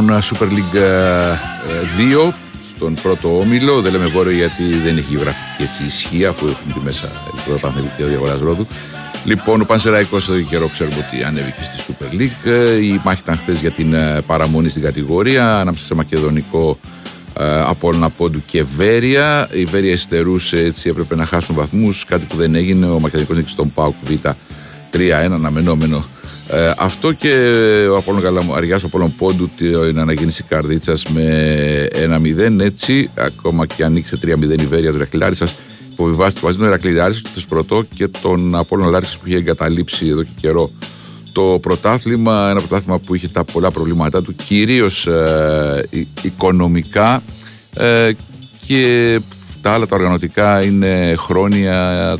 Λοιπόν, Super League 2 στον πρώτο όμιλο. Δεν λέμε βόρειο γιατί δεν έχει γεωγραφική έτσι, ισχύ αφού έχουμε τη μέσα το Παναθηναϊκό Διαγορά Ρόδου. Λοιπόν, ο Πανσεραϊκός εδώ και καιρό ξέρουμε ότι ανέβηκε στη Super League. Η μάχη ήταν χθες για την παραμονή στην κατηγορία ανάμεσα σε Μακεδονικό Απόλλωνα Πόντου και Βέρεια. Η Βέρεια υστερούσε, έτσι έπρεπε να χάσουν βαθμούς. Κάτι που δεν έγινε. Ο Μακεδονικός νίκησε στον Πάουκ Β 3-1, αναμενόμενο ε, αυτό και ο Απόλλων Καλαμαριάς, ο Απόλλων Πόντου την αναγέννηση Καρδίτσας με 1-0 έτσι ακόμα και ανοίξει 3-0 η Βέρεια του Ρακλάρισσας υποβιβάστηκε μαζί με τον Ρακλάρισσας του Θεσπρωτό και τον Απόλλων Λάρισσας που είχε εγκαταλείψει εδώ και καιρό το πρωτάθλημα, ένα πρωτάθλημα που είχε τα πολλά προβλήματά του κυρίως ε, οικονομικά. Ε, και τα άλλα τα οργανωτικά είναι χρόνια,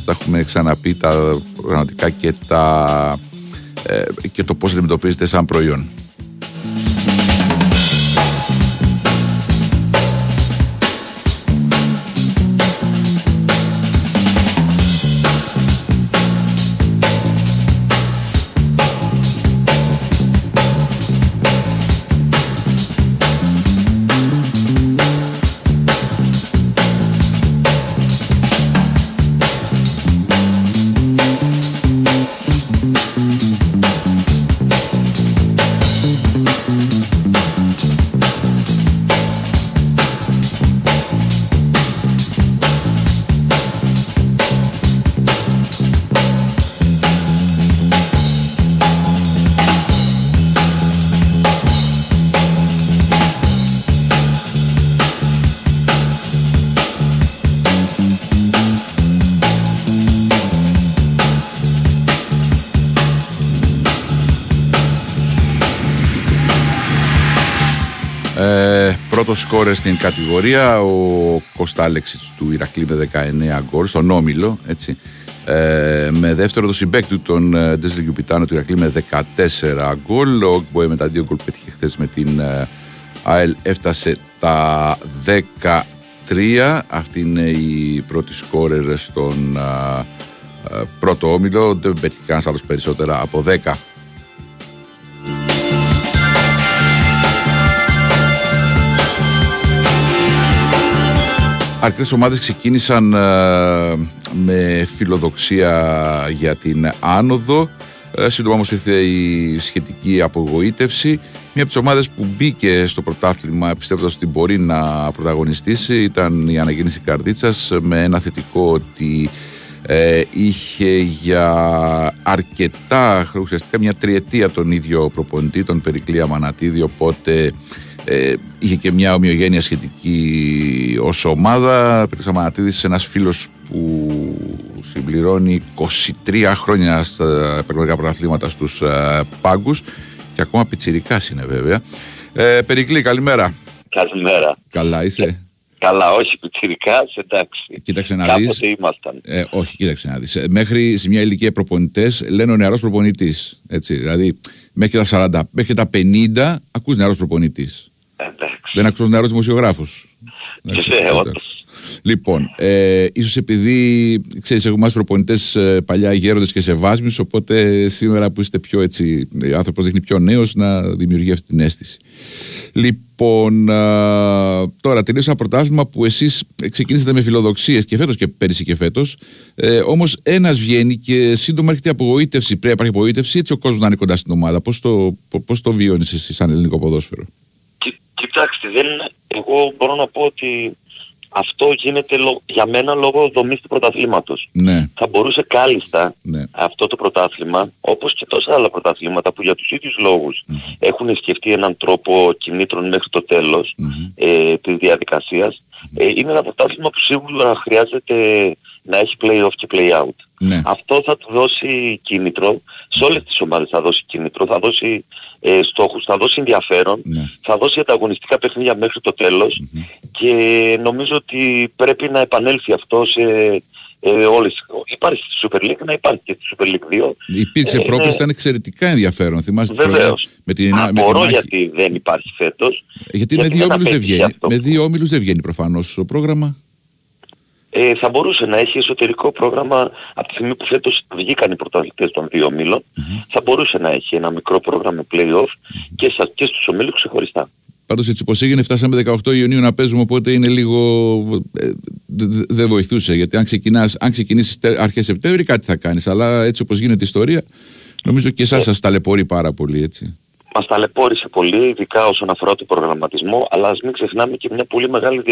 τα έχουμε ξαναπεί τα οργανωτικά και τα ε, και το πώς αντιμετωπίζεται σαν προϊόν. Πρώτο σκόρε στην κατηγορία ο Κωστάλεξιτς του Ηρακλή με 19 γκολ στον Όμιλο έτσι. Ε, με δεύτερο το συμπέκ του τον ε, Ντέσλι Γιουπιτάνο του Ηρακλή με 14 γκολ. Ο Οκμποέ με τα δύο γκολ πέτυχε χθες με την ε, ΑΕΛ έφτασε τα 13 αυτή είναι η πρώτη σκόρερ στον ε, ε, πρώτο όμιλο. Δεν πέτυχε κανένας άλλος περισσότερα από 10 Αρκετές ομάδες ξεκίνησαν ε, με φιλοδοξία για την άνοδο. Ε, σύντομα όμως ήρθε η σχετική απογοήτευση. Μία από τις ομάδες που μπήκε στο πρωτάθλημα πιστεύοντας ότι μπορεί να πρωταγωνιστήσει ήταν η Αναγέννηση Καρδίτσας με ένα θετικό ότι ε, είχε για αρκετά ουσιαστικά μια τριετία τον ίδιο προπονητή, τον Περικλία Μανατίδη, οπότε ε, είχε και μια ομοιογένεια σχετική ως ομάδα. Πέτρος Μανατίδη, ένας φίλος που συμπληρώνει 23 χρόνια στα επαγγελματικά πρωταθλήματα στους ε, πάγκους και ακόμα πιτσιρικά είναι βέβαια. Ε, Περικλή, καλημέρα. Καλημέρα. Καλά είσαι; Καλά, όχι πιτσιρικά, εντάξει. Κοίταξε να δεις. ήμασταν. Ε, όχι, κοίταξε να δεις. Ε, μέχρι σε μια ηλικία προπονητές λένε ο νεαρός προπονητής. Έτσι, δηλαδή μέχρι τα 40, μέχρι τα 50 ακούς νεαρός προπονητής. Δεν ακούς νεαρός δημοσιογράφος. Λοιπόν, ε, ίσως επειδή, ξέρεις, έχουμε προπονητές ε, παλιά γέροντες και σεβάσμιους, οπότε σήμερα που είστε πιο έτσι, ο άνθρωπος δείχνει πιο νέος να δημιουργεί αυτή την αίσθηση. Λοιπόν, α, τώρα τελείωσα ένα πρωτάθλημα που εσείς ξεκινήσατε με φιλοδοξίες και φέτος και πέρυσι και φέτος, ε, όμως ένας βγαίνει και σύντομα έρχεται απογοήτευση, πρέπει να υπάρχει απογοήτευση, έτσι ο κόσμος να είναι κοντά στην ομάδα. Πώς το, πώς το βιώνεις εσύ σαν ελληνικό ποδόσφαιρο; Κοιτάξτε, δεν, εγώ μπορώ να πω ότι αυτό γίνεται για μένα λόγω δομής του πρωταθλήματος. Ναι. Θα μπορούσε κάλλιστα ναι. αυτό το πρωτάθλημα, όπως και τόσα άλλα πρωταθλήματα που για τους ίδιους έχουν σκεφτεί έναν τρόπο κινήτρων μέχρι το τέλος ε, της διαδικασιας ε, είναι ένα πρωτάθλημα που σίγουρα χρειάζεται να έχει play-off και play-out. Ναι. Αυτό θα του δώσει κίνητρο, σε όλες τις ομάδες θα δώσει κίνητρο, θα δώσει ε, στόχους, θα δώσει ενδιαφέρον, ναι. θα δώσει ανταγωνιστικά παιχνίδια μέχρι το τελος και νομίζω ότι πρέπει να επανέλθει αυτό σε ε, όλες. Υπάρχει στη Super League, να υπάρχει και στη Super League 2. Υπήρξε ε, πρόκληση, ήταν εξαιρετικά ενδιαφέρον. Θυμάστε Βεβαίως. Με την, Απορώ γιατί δεν υπάρχει φέτος. Γιατί, γιατί με δύο όμιλους δεν βγαίνει. Με δύο όμιλους δεν βγαίνει προφανώς το πρόγραμμα. Ε, θα μπορούσε να έχει εσωτερικό πρόγραμμα από τη στιγμή που φέτος βγήκαν οι πρωταθλητές των δύο ομίλων, θα μπορούσε να έχει ένα μικρό πρόγραμμα play-off και, σα, και στους ομίλους ξεχωριστά. Πάντως έτσι πως έγινε φτάσαμε 18 Ιουνίου να παίζουμε οπότε είναι λίγο ε, δεν βοηθούσε γιατί αν, ξεκινάς, αν ξεκινήσεις αρχές Σεπτέμβρη κάτι θα κάνεις αλλά έτσι όπως γίνεται η ιστορία νομίζω και εσάς ε. σας ταλαιπωρεί πάρα πολύ έτσι. Μας ταλαιπώρησε πολύ, ειδικά όσον αφορά το προγραμματισμό, αλλά ας μην ξεχνάμε και μια πολύ μεγάλη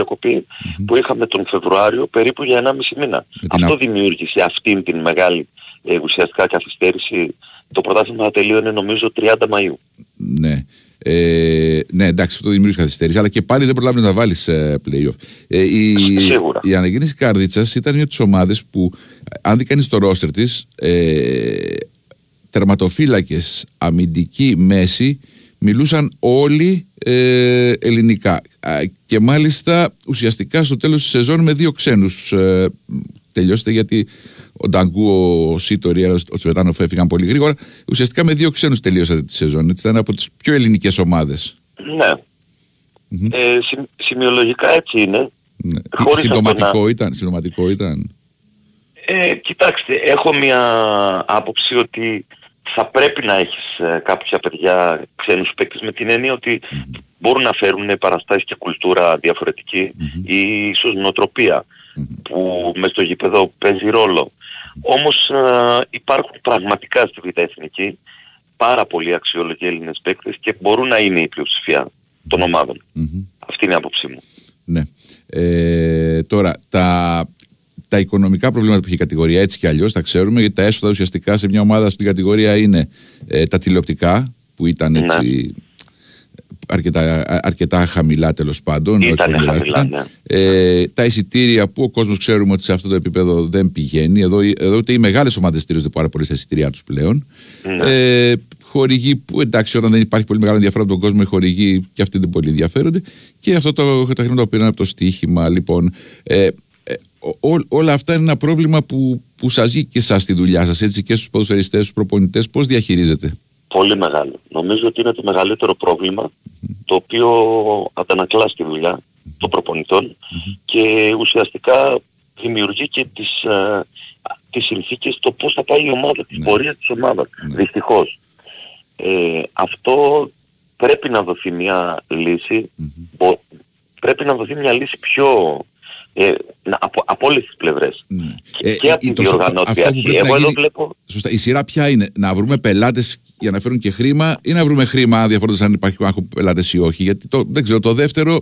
που είχαμε τον Φεβρουάριο περίπου για 1,5 μήνα. Αυτό α... δημιούργησε αυτήν την μεγάλη ε, ουσιαστικά καθυστέρηση. Το πρωτάθλημα τελείωνε νομίζω 30 Μαΐου. Ναι. Ε, ναι, εντάξει, αυτό δημιουργεί καθυστέρηση, αλλά και πάλι δεν προλάβει να βάλεις ε, playoff. Ε, η, Σίγουρα. η αναγέννηση Κάρδιτσα ήταν μια από τις ομάδες που, αν δει κανείς το ρόστερ της, ε, τερματοφύλακες, αμυντική, μέση, μιλούσαν όλοι ε, ελληνικά. Και μάλιστα ουσιαστικά στο τέλος της σεζόν με δύο ξένους. Ε, τελειώσετε γιατί ο Νταγκού, ο Σίτορ, ο Τσβετάνοφ έφυγαν πολύ γρήγορα. Ουσιαστικά με δύο ξένους τελειώσατε τη σεζόν. Έτσι, ήταν από τις πιο ελληνικές ομάδες. Ναι. Ε, σημειολογικά έτσι είναι. Ναι. συντοματικό, ήταν, συντοματικό ήταν; Ε, κοιτάξτε, έχω μια άποψη ότι θα πρέπει να έχεις ε, κάποια παιδιά ξένους παίκτες με την έννοια ότι μπορούν να φέρουν παραστάσεις και κουλτούρα ή ίσως νοοτροπία που μες στο γήπεδο παίζει ρόλο. Όμως ε, υπάρχουν πραγματικά στη Β' Εθνική πάρα πολλοί αξιόλογοι Έλληνες παίκτες και μπορούν να είναι η πλειοψηφία των ομαδων Αυτή είναι η άποψή μου. Ναι. Ε, τώρα, τα τα οικονομικά προβλήματα που έχει η κατηγορία έτσι κι αλλιώς τα ξέρουμε, γιατί τα έσοδα ουσιαστικά σε μια ομάδα στην κατηγορία είναι ε, τα τηλεοπτικά, που ήταν ναι. έτσι αρκετά, αρκετά χαμηλά τέλος πάντων. Ήταν χαμηλά, ναι. ε, τα εισιτήρια που ο κόσμος ξέρουμε ότι σε αυτό το επίπεδο δεν πηγαίνει. Εδώ, εδώ ούτε οι μεγάλες ομάδες στηρίζονται πάρα πολύ στα εισιτήριά τους πλέον. Ναι. Ε, χορηγοί που εντάξει, όταν δεν υπάρχει πολύ μεγάλο ενδιαφέρον από τον κόσμο, οι χορηγοί και αυτοί δεν πολύ ενδιαφέρονται. Και αυτό το, τα χρήματα που πήραν από το στοίχημα. Λοιπόν, ε, ό, όλα αυτά είναι ένα πρόβλημα που, που σας βγει και εσάς στη δουλειά σας, έτσι και στους ποδοσφαιριστές, στους προπονητές, πώς διαχειρίζετε. Πολύ μεγάλο. Νομίζω ότι είναι το μεγαλύτερο το οποίο αντανακλά στη δουλειά των προπονητών και ουσιαστικά δημιουργεί και τις, α, τις συνθήκες το πώς θα πάει η ομάδα, την ναι. πορεία της ομάδας. Ναι. Δυστυχώς. Ε, αυτό πρέπει να δοθεί μια λύση, πρέπει να δοθεί μια λύση πιο ε, από, από όλες τις πλευρές. Ναι. Και, ε, και από την διοργανώτρια αρχή. Εγώ εδώ βλέπω... Σωστά. Η σειρά ποια είναι, να βρούμε πελάτες για να φέρουν και χρήμα ή να βρούμε χρήμα διαφορετικά αν υπάρχει έχουν πελάτες ή όχι. Γιατί το, δεν ξέρω, το δεύτερο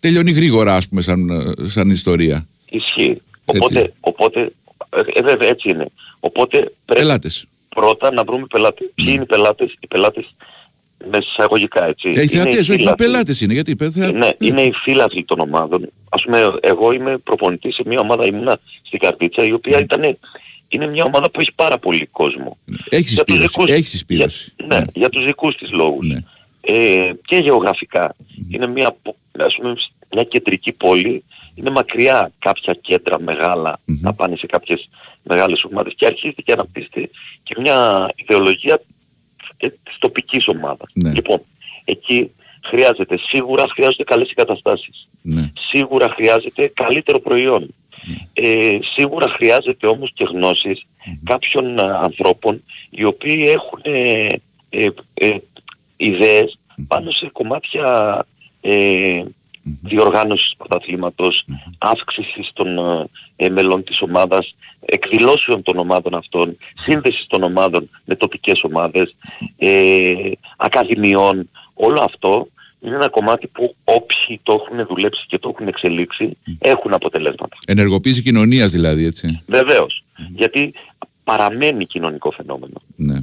τελειώνει γρήγορα ας πούμε σαν, σαν ιστορία. Ισχύει. Οπότε, οπότε ε, βέβαια έτσι είναι. Οπότε πρέπει πελάτες. πρώτα να βρούμε πελάτες. Ποιοι είναι οι πελάτες, οι πελάτες με εισαγωγικά έτσι. Ε, οι θεατές, όχι οι πελάτες είναι, γιατί θεα... Ναι, είναι οι φίλαθλοι των ομάδων. Ας πούμε, εγώ είμαι προπονητής σε μια ομάδα, ήμουνα στην Καρδίτσα, η οποία ναι. ήταν, είναι μια ομάδα που έχει πάρα πολύ κόσμο. Έχεις συσπήρωση, δικούς, έχεις συσπήρωση. Για, ναι, ναι, για τους δικούς της λόγους. Ναι. Ε, και γεωγραφικά. Είναι μια, ας πούμε, μια κεντρική πόλη, είναι μακριά κάποια κέντρα μεγάλα να πάνε σε κάποιες μεγάλες ομάδες και αρχίζει και αναπτύσσεται και μια ιδεολογία της τοπικής ομάδας. Ναι. Λοιπόν, εκεί χρειάζεται, σίγουρα χρειάζονται καλές εγκαταστάσεις. Ναι. Σίγουρα χρειάζεται καλύτερο προϊόν. Ναι. Ε, σίγουρα χρειάζεται όμως και γνώσεις κάποιων α, ανθρώπων οι οποίοι έχουν ε, ε, ε ιδέες πάνω σε κομμάτια ε, διοργάνωσης πρωταθλήματος, αύξησης των ε, μελών της ομάδας, εκδηλώσεων των ομάδων αυτών, σύνδεσης των ομάδων με τοπικές ομάδες, ε, ακαδημιών, όλο αυτό είναι ένα κομμάτι που όποιοι το έχουν δουλέψει και το έχουν εξελίξει έχουν αποτελέσματα. Ενεργοποίηση κοινωνίας δηλαδή, έτσι. Βεβαίως. Γιατί παραμένει κοινωνικό φαινόμενο. Ναι.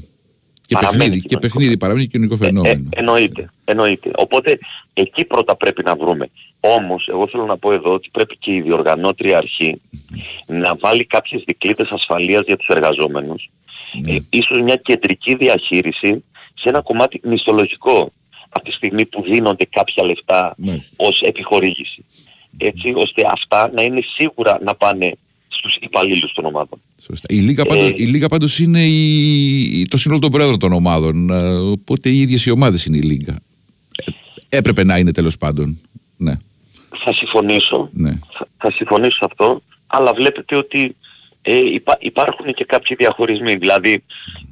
Και παιχνίδι, και παιχνίδι παραμένει κοινωνικό ε, φαινόμενο. Ε, εννοείται, εννοείται. Οπότε εκεί πρώτα πρέπει να βρούμε. Όμως, εγώ θέλω να πω εδώ ότι πρέπει και η διοργανώτρια αρχή να βάλει κάποιες δικλείτες ασφαλείας για τους εργαζόμενους. Ναι. Ε, ίσως μια κεντρική διαχείριση σε ένα κομμάτι μισθολογικό από τη στιγμή που δίνονται κάποια λεφτά ναι. ως επιχορήγηση. Έτσι ώστε αυτά να είναι σίγουρα να πάνε στους υπαλλήλους των ομάδων. Σωστά. Η Λίγα, πάντως, ε, η Λίγα πάντως είναι η, το σύνολο των πρόεδρων των ομάδων, ε, οπότε οι ίδιες οι ομάδες είναι η Λίγα. Ε, έπρεπε να είναι τέλος πάντων. Ναι. θα συμφωνήσω. Ναι. Θα, θα συμφωνήσω σε αυτό. Αλλά βλέπετε ότι ε, υπά, υπάρχουν και κάποιοι διαχωρισμοί. Δηλαδή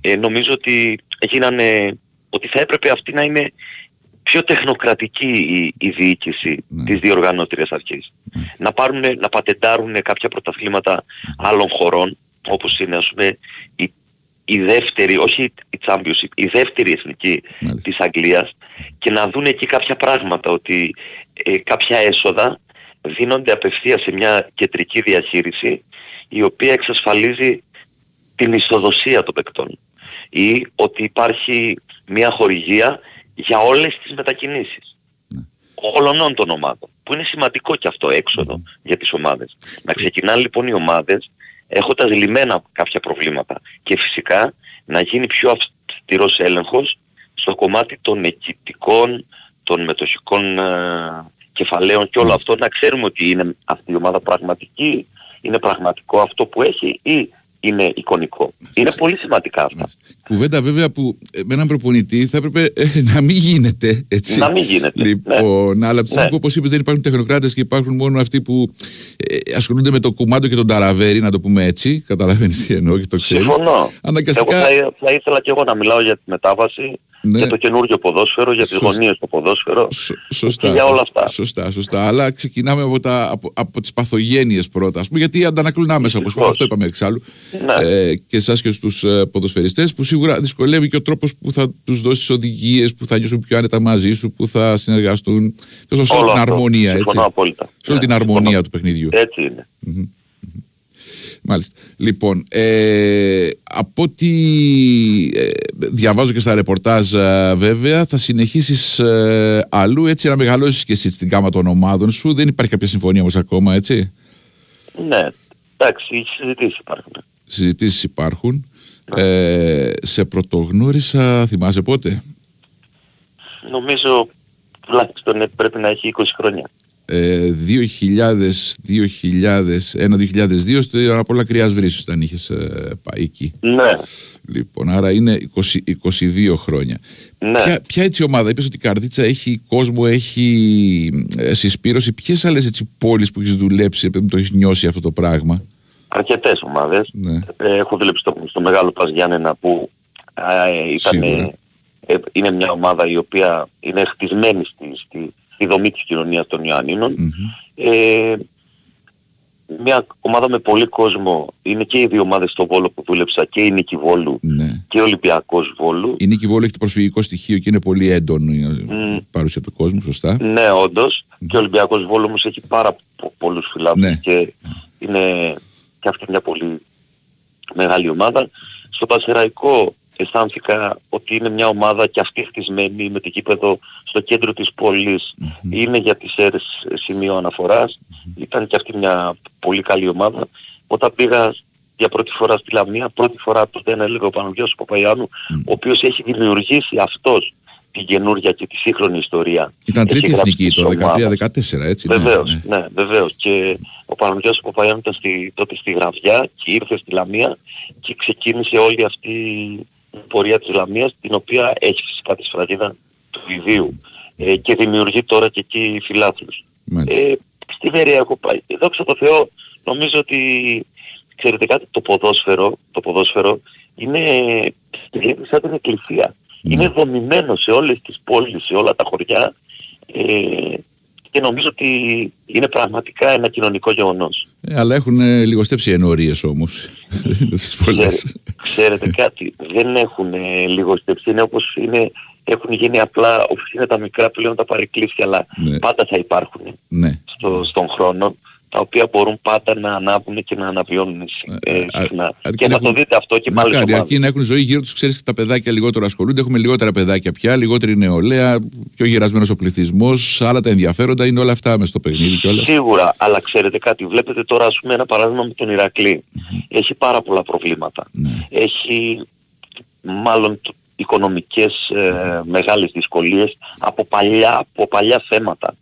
ε, νομίζω ότι γίνανε, ότι θα έπρεπε αυτή να είναι πιο τεχνοκρατική η, η διοίκηση Ναι. της διοργανώτριας αρχής. Να, πάρουν, να πατεντάρουν κάποια πρωταθλήματα άλλων χωρών, όπως είναι ας πούμε η, η δεύτερη, όχι η Championship, η δεύτερη εθνική Μάλιστα. της Αγγλίας και να δουν εκεί κάποια πράγματα, ότι ε, κάποια έσοδα δίνονται απευθείας σε μια κεντρική διαχείριση η οποία εξασφαλίζει την ισοδοσία των παικτών ή ότι υπάρχει μια χορηγία για όλες τις μετακινήσεις. Όλων των ομάδων. Που είναι σημαντικό και αυτό έξοδο για τις ομάδες. Να ξεκινάνε λοιπόν οι ομάδες έχοντας λυμμένα κάποια προβλήματα και φυσικά να γίνει πιο αυστηρός έλεγχος στο κομμάτι των εκκητικών, των μετοχικών ε, κεφαλαίων και όλο αυτό. Να ξέρουμε ότι είναι αυτή η ομάδα πραγματική, είναι πραγματικό αυτό που έχει ή είναι εικονικό. Είναι πολύ σημαντικά αυτά. Κουβέντα βέβαια που ε, με έναν προπονητή θα έπρεπε ε, να μην γίνεται. Έτσι. Να μην γίνεται. Λοιπόν, αλλά από τη στιγμή Ναι. που όπως είπες δεν υπάρχουν τεχνοκράτες και υπάρχουν μόνο αυτοί που ε, ασχολούνται με το κουμάντο και τον ταραβέρι, να το πούμε έτσι. Καταλαβαίνεις τι εννοώ και το ξέρεις. Συμφωνώ. Αναγκαστικά. Εγώ θα, θα ήθελα και εγώ να μιλάω για τη μετάβαση, Ναι. για το καινούργιο ποδόσφαιρο, για τις Σωστά. γωνίες στο ποδόσφαιρο Σω- Σωστά. και για όλα αυτά. Σωστά, σωστά. Αλλά ξεκινάμε από, τα, από, από τις παθογένειες πρώτα. Ας πούμε, γιατί αντανακλούν άμεσα, όπως Δυστυχώς. αυτό είπαμε εξάλλου. Ναι. Ε, και εσάς και στους ε, ποδοσφαιριστές που σίγουρα δυσκολεύει και ο τρόπος που θα τους δώσεις οδηγίες, που θα νιώσουν πιο άνετα μαζί σου, που θα συνεργαστούν. Τόσο σε όλη Όλο την αυτό. αρμονία, έτσι. Συμφωνώ απόλυτα. Σε όλη Ναι, την αρμονία συμφωνώ. του παιχνιδιού. Έτσι είναι. Μάλιστα. Λοιπόν, ε, από ό,τι ε, διαβάζω και στα ρεπορτάζ ε, βέβαια, θα συνεχίσεις ε, αλλού έτσι να μεγαλώσεις και εσύ στην κάμα των ομάδων σου. Δεν υπάρχει κάποια συμφωνία όμως ακόμα, έτσι; Ναι. Εντάξει, οι συζητήσεις υπάρχουν. Συζητήσεις υπάρχουν. Ε, σε πρωτογνώρισα, θυμάσαι πότε; Νομίζω τουλάχιστον ε, πρέπει να έχει 20 χρόνια. Ε, 2000, 2001-2002 στο Αναπόλα Κρυάς Βρύσους ήταν είχες ε, πάει εκεί. Ναι. Λοιπόν, άρα είναι 20, 22 χρόνια. Ναι. Ποια, ποια έτσι ομάδα, είπες ότι η Καρδίτσα έχει κόσμο, έχει ε, συσπήρωση. Ποιες άλλες έτσι πόλεις που έχεις δουλέψει, επειδή το έχεις νιώσει αυτό το πράγμα; Αρκετές ομάδες. Ναι. Ε, έχω δουλέψει στο, στο Μεγάλο Πας Γιάννενα που ε, ήταν, Σίγουρα. ε, είναι μια ομάδα η οποία είναι χτισμένη στη, στη, στη δομή της κοινωνίας των Ιωαννίνων. Ε, μια ομάδα με πολύ κόσμο είναι και οι δύο ομάδες στο Βόλο που δούλεψα και η Νίκη Βόλου Ναι. και ο Ολυμπιακός Βόλου. Η Νίκη Βόλου έχει το προσφυγικό στοιχείο και είναι πολύ έντονο η Μμ. παρουσία του κόσμου, σωστά. Ναι, όντως. Και ο Ολυμπιακός Βόλου όμως έχει πάρα πο- πολλούς φιλάθλους Ναι. και είναι και αυτή μια πολύ μεγάλη ομάδα. Στο Πασεραϊκό αισθάνθηκα ότι είναι μια ομάδα και αυτή χτισμένη με το κήπεδο στο κέντρο της πολης Είναι για τις αίρες σημείο αναφοράς. Ήταν και αυτή μια πολύ καλή ομάδα. Όταν πήγα για πρώτη φορά στη Λαμία, πρώτη φορά τότε ένα έλεγε ο Παναγιώτης Παπαϊάνου, ο οποίος έχει δημιουργήσει αυτός την καινούργια και τη σύγχρονη ιστορία. Ήταν Έχει τρίτη γράψει εθνική τις το ομάδες. 13-14, έτσι. ναι, Βεβαίως, ναι. ναι, βεβαίως. Και ο Παναγιώτης Παπαϊάνου ήταν στη, τότε στη Γραβιά και ήρθε στη Λαμία και ξεκίνησε όλη αυτή η πορεία της Λαμίας την οποία έχει φυσικά τη σφραγίδα του Ιδίου ε, και δημιουργεί τώρα και εκεί φιλάθλους. Μάλιστα. Ε, στη Βέρεια έχω πάει. Δόξα τω Θεώ, νομίζω ότι ξέρετε κάτι, το ποδόσφαιρο, το ποδόσφαιρο είναι σαν την εκκλησία. Ναι. Είναι δομημένο σε όλες τις πόλεις, σε όλα τα χωριά ε, και νομίζω ότι είναι πραγματικά ένα κοινωνικό γεγονός. Ε, αλλά έχουν ε, λιγοστέψει οι ενορίες όμως. Στις πολλές. Ξέρε- ξέρετε κάτι, δεν έχουν ε, λιγοστέψει, είναι όπως είναι, έχουν γίνει απλά όπως είναι τα μικρά πλέον τα παρεκκλήσια, αλλά Ναι. πάντα θα υπάρχουν ναι. στο, στον χρόνο, τα οποία μπορούν πάντα να ανάβουν και να αναβιώνουν ε, α- συχνά. αρκεί και να θα το έχουν- δείτε αυτό και με άλλες Μακάρι, ομάδες. αρκεί να έχουν ζωή γύρω τους, ξέρεις και τα παιδάκια λιγότερο ασχολούνται. Έχουμε λιγότερα παιδάκια πια, λιγότερη νεολαία, πιο γερασμένος ο πληθυσμός, άλλα τα ενδιαφέροντα είναι όλα αυτά μες στο παιχνίδι κιόλας. Σίγουρα, αλλά ξέρετε κάτι, βλέπετε τώρα ας πούμε ένα παράδειγμα με τον Ηρακλή. Έχει πάρα πολλά προβλήματα. Ναι. Έχει μάλλον τ- οικονομικές ε, μεγάλες δυσκολίες από παλιά, από παλιά θέματα.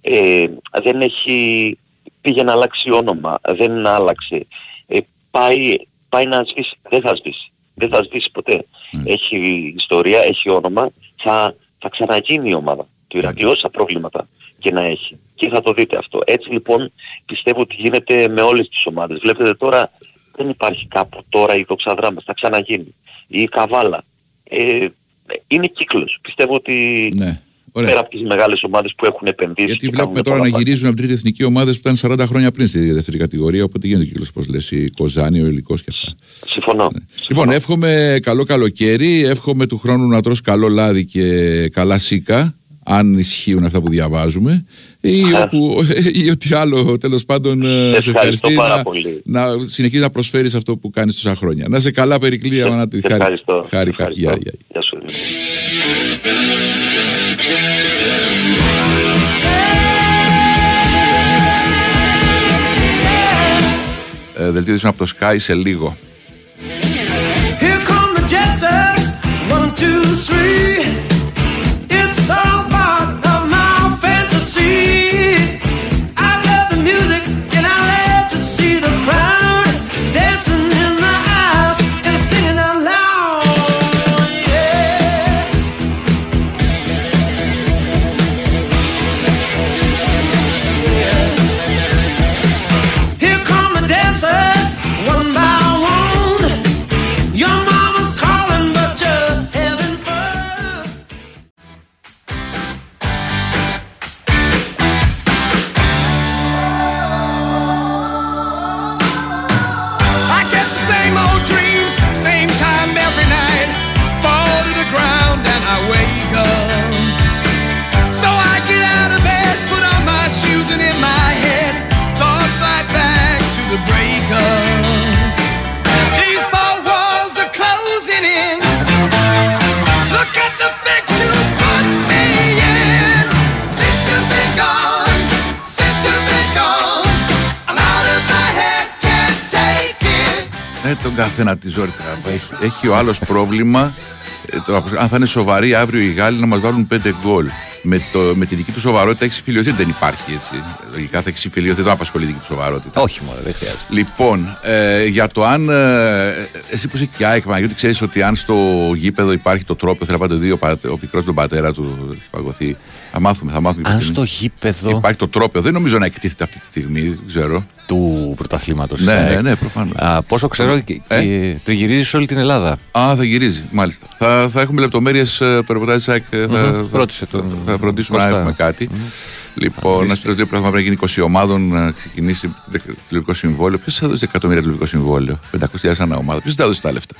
Ε, δεν έχει, πήγε να αλλάξει όνομα, δεν άλλαξε. Ε, πάει, πάει να σβήσει, δεν θα σβήσει. Δεν θα σβήσει ποτέ. Έχει ιστορία, έχει όνομα, θα, θα ξαναγίνει η ομάδα. του Ηρακλή όσα προβλήματα και να έχει. Και θα το δείτε αυτό. Έτσι λοιπόν πιστεύω ότι γίνεται με όλες τις ομάδες. Βλέπετε τώρα δεν υπάρχει κάπου τώρα η δοξαδρά μας, θα ξαναγίνει. Η καβάλα. Ε, είναι κύκλος. Πιστεύω ότι Ναι. Πέρα Ωραία. από τις μεγάλες ομάδες που έχουν επενδύσει Γιατί και βλέπουμε κάνουν τώρα να πολλά γυρίζουν από τρίτη εθνική ομάδες που ήταν 40 χρόνια πριν στη δεύτερη κατηγορία. Οπότε γίνεται ο κύκλος, πώς λες, η Κοζάνη, ο Ιλικός και αυτά. πράγματα. Συμφωνώ. Λοιπόν, εύχομαι καλό καλοκαίρι. Εύχομαι του χρόνου να τρως καλό λάδι και καλά σίκα. Αν ισχύουν αυτά που διαβάζουμε. Ή, Α. όπου, ή ό,τι άλλο τέλος πάντων ε, σε Ευχαριστώ ευχαριστεί πάρα να, πολύ. να συνεχίσει να προσφέρεις αυτό που κάνεις τόσα χρόνια. Να είσαι καλά, Περικλή. να τη χάρη. Ευχαριστώ. Χάρηκα. Ευχαριστώ. Γεια, γεια. Γεια σου. Δημήτρη. Ε, δελτίο ειδήσεων από το Sky σε λίγο. Here come the jesters, one, two, three. Τον καθένα τη ζόρι τραβά. Έχει, έχει ο άλλος πρόβλημα. ε, το, αν θα είναι σοβαροί αύριο οι Γάλλοι να μας βάλουν 5 γκολ. Με, το, με τη δική του σοβαρότητα έχει συμφιλειωθεί. Δεν υπάρχει έτσι. Λογικά θα έχει συμφιλειωθεί. Δεν θα απασχολεί η δική του σοβαρότητα. Όχι μόνο, δεν χρειάζεται. Λοιπόν, ε, για το αν. Ε, εσύ που είσαι και ΑΕΚ, Παναγιώτη, ξέρεις ότι αν στο γήπεδο υπάρχει το τρόπο, θέλει να πάτε δύο, πάτε- ο πικρός τον πατέρα του έχει φαγωθεί. Θα μάθουμε, θα μάθουμε. ποια Αν στιγμή. στο γήπεδο Υπάρχει το τρόπο, δεν νομίζω να εκτίθεται αυτή τη στιγμή, δεν ξέρω. του πρωταθλήματος Ναι, ναι, ναι, προφανώς. Πόσο ξέρω, και, Ε; και τριγυρίζεις σε όλη την Ελλάδα. Α, θα γυρίζει, μάλιστα. Θα, θα έχουμε λεπτομέρειες το ρεπορτάζ της ΑΕΚ. ε, Θα, Μμμ, ρώτησε θα, τον θα φροντίσουμε να Κώστα. έχουμε κάτι. Λοιπόν, να σου λέω δύο πράγματα πρέπει να γίνει 20 ομάδων, να ξεκινήσει τηλεοπτικό συμβόλαιο. Ποιος θα δώσει εκατομμύρια τηλεοπτικό συμβόλαιο, 500.000 ανά ομάδα. Ποιος θα δώσει τα λεφτά;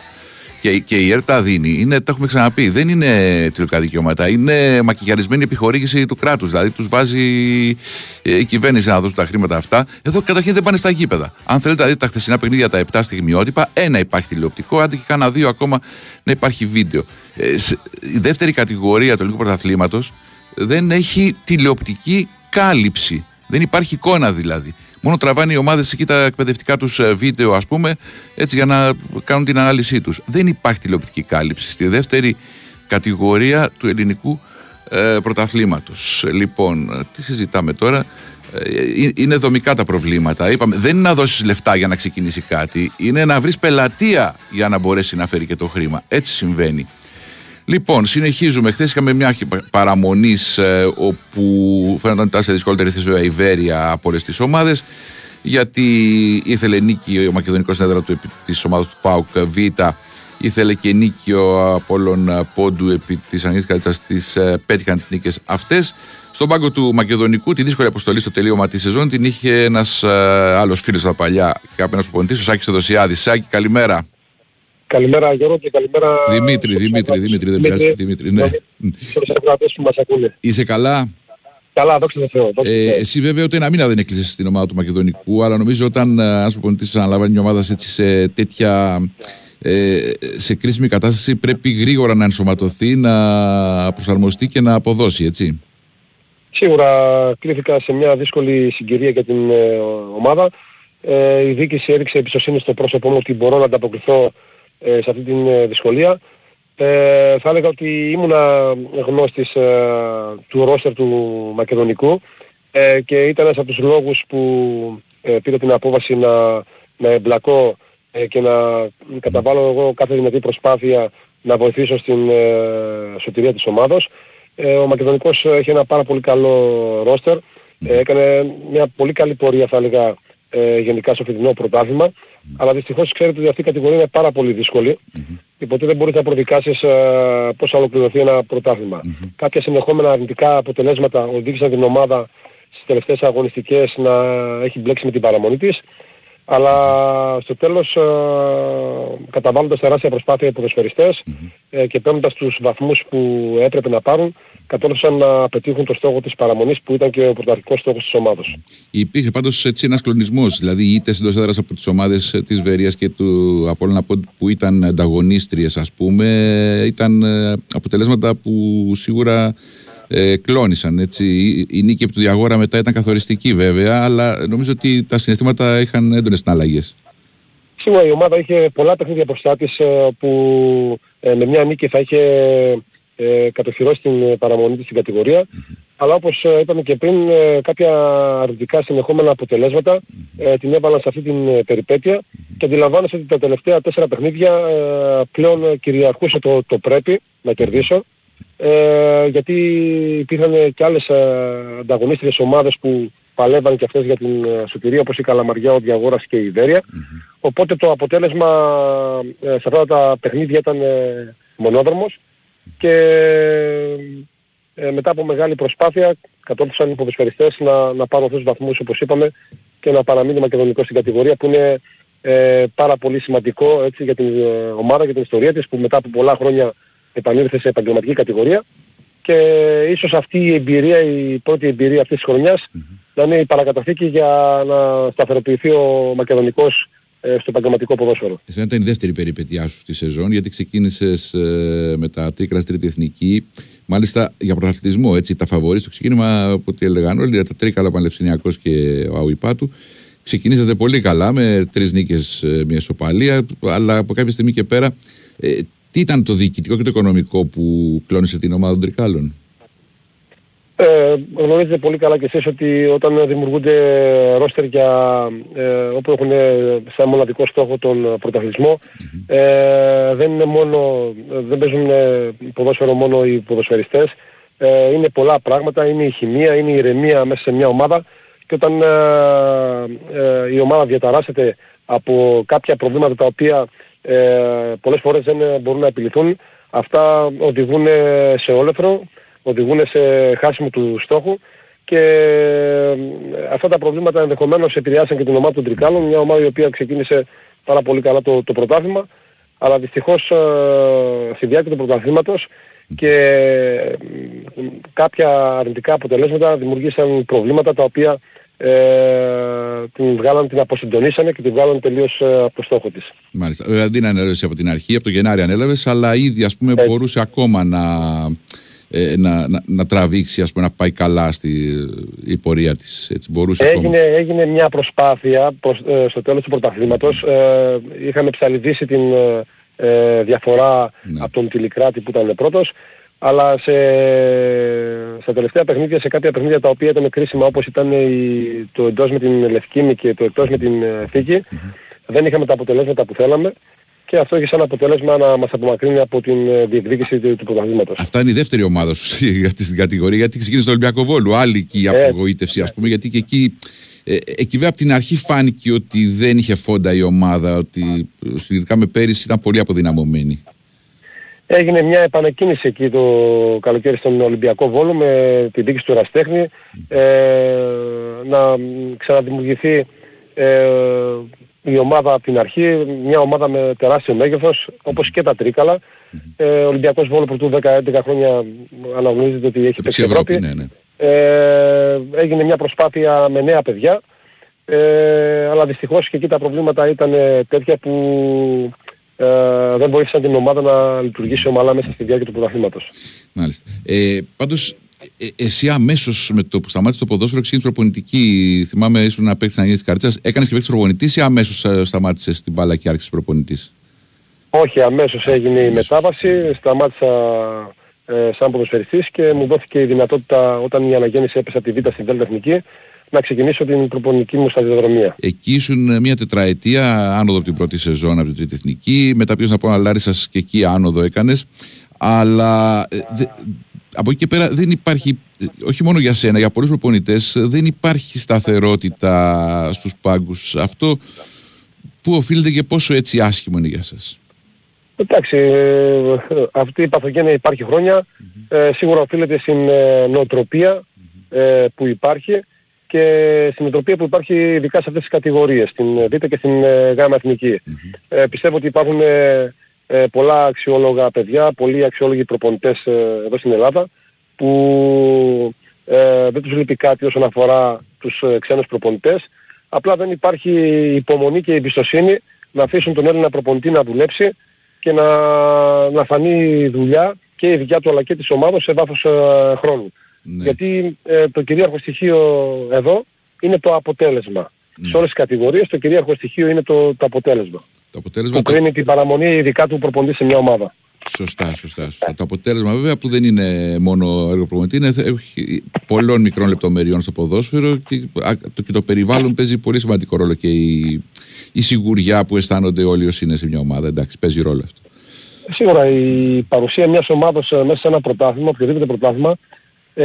Και, και η ΕΡΤ τα δίνει. Είναι, τα έχουμε ξαναπεί. Δεν είναι τηλεοπτικά δικαιώματα. Είναι μακιγιαρισμένη επιχορήγηση του κράτους. Δηλαδή τους βάζει ε, η κυβέρνηση να δώσουν τα χρήματα αυτά. Εδώ καταρχήν δεν πάνε στα γήπεδα. Αν θέλετε να δείτε τα χθεσινά παιχνίδια, τα 7 στιγμιότυπα, ένα υπάρχει τηλεοπτικό, άντε και κάνα δύο ακόμα να υπάρχει βίντεο. Ε, σε- η δεύτερη κατηγορία του ελληνικού πρωταθλήματος δεν έχει τηλεοπτική κάλυψη. Δεν υπάρχει εικόνα δηλαδή. Μόνο τραβάνε οι ομάδες εκεί τα εκπαιδευτικά τους βίντεο, ας πούμε, έτσι για να κάνουν την ανάλυση τους. Δεν υπάρχει τηλεοπτική κάλυψη στη δεύτερη κατηγορία του ελληνικού ε, πρωταθλήματος. Λοιπόν, ε, τι συζητάμε τώρα; Ε, ε, είναι δομικά τα προβλήματα. Είπαμε, δεν είναι να δώσεις λεφτά για να ξεκινήσει κάτι, είναι να βρεις πελατεία για να μπορέσει να φέρει και το χρήμα. Έτσι συμβαίνει. Λοιπόν, συνεχίζουμε. Χθες είχαμε μια παραμονής ε, όπου φαίνονταν ότι ήταν σε δυσκολότερη θέση βέβαια η Βέρεια από όλες τις ομάδες. Γιατί ήθελε νίκη ο μακεδονικός έδρα του της ομάδας του ΠΑΟΚ Β. Ήθελε και νίκη ο Απόλλων Πόντου επί της Ανίτη Καλίτσα. Τις ε, πέτυχαν τις νίκες αυτές. Στον πάγκο του Μακεδονικού, τη δύσκολη αποστολή στο τελείωμα της σεζόν την είχε ένας άλλος φίλος από τα παλιά και απέναντι προπονητή, ο Σάκης Θεοδοσιάδης. Σάκη, καλημέρα. Καλημέρα Γιώργο και καλημέρα... Δημήτρη, στους Δημήτρη, ακροατές. Δημήτρη, δεν πειράζει. Δημήτρη, ναι. Στους ακροατές που μας ακούνε. Είσαι καλά. Καλά, δόξα τω Θεώ. δόξα τω Ε, Θεώ. εσύ βέβαια ούτε ένα μήνα δεν έκλεισε στην ομάδα του Μακεδονικού, αλλά νομίζω όταν ένα προπονητή αναλαμβάνει μια ομάδα έτσι σε τέτοια. Ε, σε κρίσιμη κατάσταση πρέπει γρήγορα να ενσωματωθεί, να προσαρμοστεί και να αποδώσει, έτσι. Σίγουρα κλήθηκα σε μια δύσκολη συγκυρία για την ε, ομάδα. Ε, η διοίκηση έδειξε εμπιστοσύνη στο πρόσωπό μου ότι μπορώ να ανταποκριθώ ε, σε αυτή την ε, δυσκολία. Ε, θα έλεγα ότι ήμουνα γνώστης ε, του ρόστερ του Μακεδονικού ε, και ήταν ένας από τους λόγους που ε, πήρα την απόφαση να, να εμπλακώ ε, και να καταβάλω εγώ κάθε δυνατή προσπάθεια να βοηθήσω στην ε, σωτηρία της ομάδος. Ε, ο Μακεδονικός έχει ένα πάρα πολύ καλό ρόστερ. Ε, έκανε μια πολύ καλή πορεία θα έλεγα ε, γενικά στο φετινό πρωτάθλημα. Αλλά δυστυχώς ξέρετε ότι αυτή η κατηγορία είναι πάρα πολύ δύσκολη. Και ποτέ δεν μπορείς να προδικάσεις ε, πώς θα ολοκληρωθεί ένα πρωτάθλημα. Κάποια συνεχόμενα αρνητικά αποτελέσματα οδήγησαν την ομάδα στις τελευταίες αγωνιστικές να έχει μπλέξει με την παραμονή της. Αλλά στο τέλος ε, καταβάλλοντας τεράστια προσπάθεια οι ποδοσφαιριστές ε, και παίρνοντας τους βαθμούς που έπρεπε να πάρουν κατόρθωσαν να πετύχουν το στόχο της παραμονής που ήταν και ο πρωταρχικός στόχος της ομάδας. Υπήρχε πάντως έτσι ένας κλονισμός, δηλαδή οι ήττες εντός έδρας από τις ομάδες ε, της Βερίας και του Απόλλωνα που ήταν ανταγωνίστριες ας πούμε, ήταν ε, αποτελέσματα που σίγουρα ε, κλώνησαν. Έτσι. Η, η νίκη από του Διαγόρα μετά ήταν καθοριστική βέβαια, αλλά νομίζω ότι τα συναισθήματα είχαν έντονες συναλλαγές. Σίγουρα η ομάδα είχε πολλά παιχνίδια μπροστά της ε, που ε, με μια νίκη θα είχε ε, κατοχυρώσει την ε, παραμονή της στην κατηγορία. Αλλά όπως ε, είπαμε και πριν, ε, κάποια αρνητικά συνεχόμενα αποτελέσματα ε, την έβαλαν σε αυτή την ε, περιπέτεια και αντιλαμβάνεσαι ότι τα τελευταία τέσσερα παιχνίδια ε, πλέον ε, κυριαρχούσε το, το πρέπει να κερδίσω. Ε, γιατί υπήρχαν και άλλες ε, ανταγωνίστριες ομάδες που παλεύαν και αυτές για την ε, σωτηρία όπως η Καλαμαριά, ο Διαγόρας και η Ιδέρια. Οπότε το αποτέλεσμα ε, σε αυτά τα παιχνίδια ήταν ε, μονόδρομος και ε, μετά από μεγάλη προσπάθεια κατόρθωσαν οι ποδοσφαιριστές να, να πάρουν αυτούς τους βαθμούς όπως είπαμε και να παραμείνει μακεδονικό στην κατηγορία που είναι ε, πάρα πολύ σημαντικό έτσι, για την ε, ομάδα και την ιστορία της που μετά από πολλά χρόνια επανήλθε σε επαγγελματική κατηγορία και ίσως αυτή η εμπειρία, η πρώτη εμπειρία αυτής της χρονιας να είναι η παρακαταθήκη για να σταθεροποιηθεί ο μακεδονικός ε, στο επαγγελματικό ποδόσφαιρο. Εσένα ήταν η δεύτερη περιπετειά σου στη σεζόν, γιατί ξεκίνησες ε, με τα τρίκρα τρίτη εθνική. Μάλιστα για πρωταθλητισμό, έτσι, τα φαβορή στο ξεκίνημα, από ό,τι έλεγαν όλοι, για τα τρίκαλα Πανελευσινιακός και ο Αουιπάτου. Ξεκινήσατε πολύ καλά με τρεις νίκες, ε, μια σοπαλία, αλλά από κάποια στιγμή και πέρα, ε, τι ήταν το διοικητικό και το οικονομικό που κλώνησε την ομάδα των τρικάλων; Ε, γνωρίζετε πολύ καλά και εσείς ότι όταν δημιουργούνται ρόστερ για, ε, όπου έχουν σαν μοναδικό στόχο τον πρωταθλητισμό ε, δεν είναι μόνο, δεν παίζουν ε, ποδόσφαιρο μόνο οι ποδοσφαιριστές ε, είναι πολλά πράγματα, είναι η χημεία, είναι η ηρεμία μέσα σε μια ομάδα και όταν ε, ε, η ομάδα διαταράσσεται από κάποια προβλήματα τα οποία ε, πολλές φορές δεν μπορούν να επιληθούν. Αυτά οδηγούν σε όλεθρο οδηγούν σε χάσιμο του στόχου και ε, αυτά τα προβλήματα ενδεχομένως επηρεάσαν και την ομάδα των Τρικάλων, μια ομάδα η οποία ξεκίνησε πάρα πολύ καλά το, το πρωτάθλημα, αλλά δυστυχώς ε, στη διάρκεια του πρωταθλήματος και ε, κάποια αρνητικά αποτελέσματα δημιουργήσαν προβλήματα τα οποία ε, την βγάλαν, την αποσυντονίσανε και την βγάλαν τελείως ε, από το στόχο της. Μάλιστα. Δηλαδή δεν ανέλαβες από την αρχή, από το Γενάρη ανέλαβες, αλλά ήδη ας πούμε μπορούσε ακόμα να, ε, να, να, να, τραβήξει, ας πούμε, να πάει καλά στη η πορεία της. Έτσι, μπορούσε έγινε, έγινε μια προσπάθεια προς, ε, στο τέλος του πρωταθλήματος. Ε, είχαμε ψαλιδίσει την ε, διαφορά Ναι. από τον Τιλικράτη που ήταν πρώτος. Αλλά σε, στα τελευταία παιχνίδια, σε κάποια παιχνίδια τα οποία ήταν κρίσιμα όπως ήταν η, το εντός με την Λευκήμη και το εκτός με την ε, Θήκη, δεν είχαμε τα αποτελέσματα που θέλαμε και αυτό έχει σαν αποτέλεσμα να μας απομακρύνει από την ε, διεκδίκηση του, του πρωταθλήματος. Αυτά είναι η δεύτερη ομάδα σου για αυτή την κατηγορία, γιατί ξεκίνησε το Ολυμπιακό Βόλου. Άλλη και η Ε. απογοήτευση, ας πούμε, γιατί και εκεί. Ε, εκεί βέβαια από την αρχή φάνηκε ότι δεν είχε φόντα η ομάδα, ότι ε, σχετικά με πέρυσι ήταν πολύ αποδυναμωμένη. Έγινε μια επανεκκίνηση εκεί το καλοκαίρι στον Ολυμπιακό Βόλο με την δίκηση του Εραστέχνη ε, να ξαναδημιουργηθεί ε, η ομάδα από την αρχή, μια ομάδα με τεράστιο μέγεθος όπως και τα Τρίκαλα. Ε, ο Ολυμπιακός Βόλο πρωτού 10-11 χρόνια αναγνωρίζεται ότι έχει παίξει Ευρώπη, Ευρώπη. ναι, ναι. Ε, έγινε μια προσπάθεια με νέα παιδιά ε, αλλά δυστυχώς και εκεί τα προβλήματα ήταν ε, τέτοια που ε, δεν βοήθησαν την ομάδα να λειτουργήσει ομαλά μέσα στη διάρκεια του πρωταθλήματος. Μάλιστα. Ε, Πάντως, ε, εσύ αμέσως με το που σταμάτησε το ποδόσφαιρο ξεκίνησε προπονητική. Θυμάμαι, ήσουν να παίξει να γίνει καρτσα. Έκανες και παίξει προπονητής ή αμέσως σταμάτησες την μπάλα και άρχισες προπονητής; Όχι, αμέσως έγινε η μετάβαση, σταμάτησα ε, σαν ποδοσφαιριστής και μου δόθηκε η δυνατότητα όταν η αναγέννηση έπεσε από τη Β' στην Δέλτα Εθνική να ξεκινήσω την προπονητική μου σταδιοδρομία. Εκεί ήσουν μια τετραετία άνοδο από την πρώτη σεζόν από την τρίτη εθνική. Μετά πήγες να πω να Λάρισας και εκεί άνοδο έκανες. Αλλά ε, δε- από εκεί και πέρα δεν υπάρχει, ε, όχι μόνο για σένα, για πολλούς προπονητές, ε, δεν υπάρχει σταθερότητα στους πάγκους. Αυτό που οφείλεται και πόσο έτσι άσχημο είναι για σας. Εντάξει, ε, αυτή η παθογένεια υπάρχει χρόνια. Ε, σίγουρα οφείλεται στην ε, νοοτροπία ε, που υπάρχει και στην νοοτροπία που υπάρχει ειδικά σε αυτές τις κατηγορίες, στην ε, Β και στην ε, Γ εθνική. Ε, πιστεύω ότι υπάρχουν ε, ε, πολλά αξιόλογα παιδιά, πολλοί αξιόλογοι προπονητές ε, εδώ στην Ελλάδα που ε, δεν τους λείπει κάτι όσον αφορά τους ε, ξένους προπονητές. Απλά δεν υπάρχει υπομονή και εμπιστοσύνη να αφήσουν τον Έλληνα προπονητή να δουλέψει και να, να φανεί η δουλειά και η δικιά του αλλά και της ομάδας σε βάθος ε, χρόνου. Ναι. Γιατί ε, το κυρίαρχο στοιχείο εδώ είναι το αποτέλεσμα. Σε όλες τις κατηγορίες το κυρίαρχο στοιχείο είναι το, το αποτέλεσμα. Το αποτέλεσμα Που το- κρίνει την παραμονή ειδικά του προπονητή σε μια ομάδα. Σωστά, σωστά, σωστά. Το αποτέλεσμα βέβαια που δεν είναι μόνο έργο προπονητή, είναι θε- έχει πολλών μικρών λεπτομεριών στο ποδόσφαιρο και, α, το, και το περιβάλλον παίζει πολύ σημαντικό ρόλο και η, η σιγουριά που αισθάνονται όλοι όσοι είναι σε μια ομάδα. Εντάξει, παίζει ρόλο αυτό. Σίγουρα η παρουσία μιας ομάδας ε, μέσα σε ένα πρωτάθλημα, οποιοδήποτε πρωτάθλημα, ε,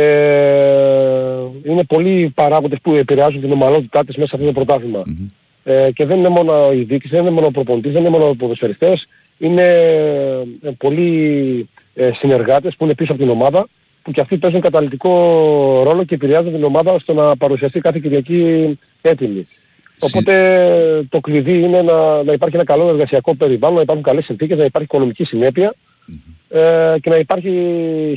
είναι πολλοί παράγοντες που επηρεάζουν την ομαλότητά της μέσα σε αυτό το πρωταθλημα Ε, και δεν είναι μόνο η διοίκηση, δεν είναι μόνο ο προπονητής, δεν είναι μόνο οι ποδοσφαιριστές, είναι ε, πολλοί ε, συνεργάτες που είναι πίσω από την ομάδα, που και αυτοί παίζουν καταλητικό ρόλο και επηρεάζουν την ομάδα στο να παρουσιαστεί κάθε Κυριακή έτοιμη. Οπότε το κλειδί είναι να, να υπάρχει ένα καλό εργασιακό περιβάλλον, να υπάρχουν καλές συνθήκες, να υπάρχει οικονομική συνέπεια ε, και να υπάρχει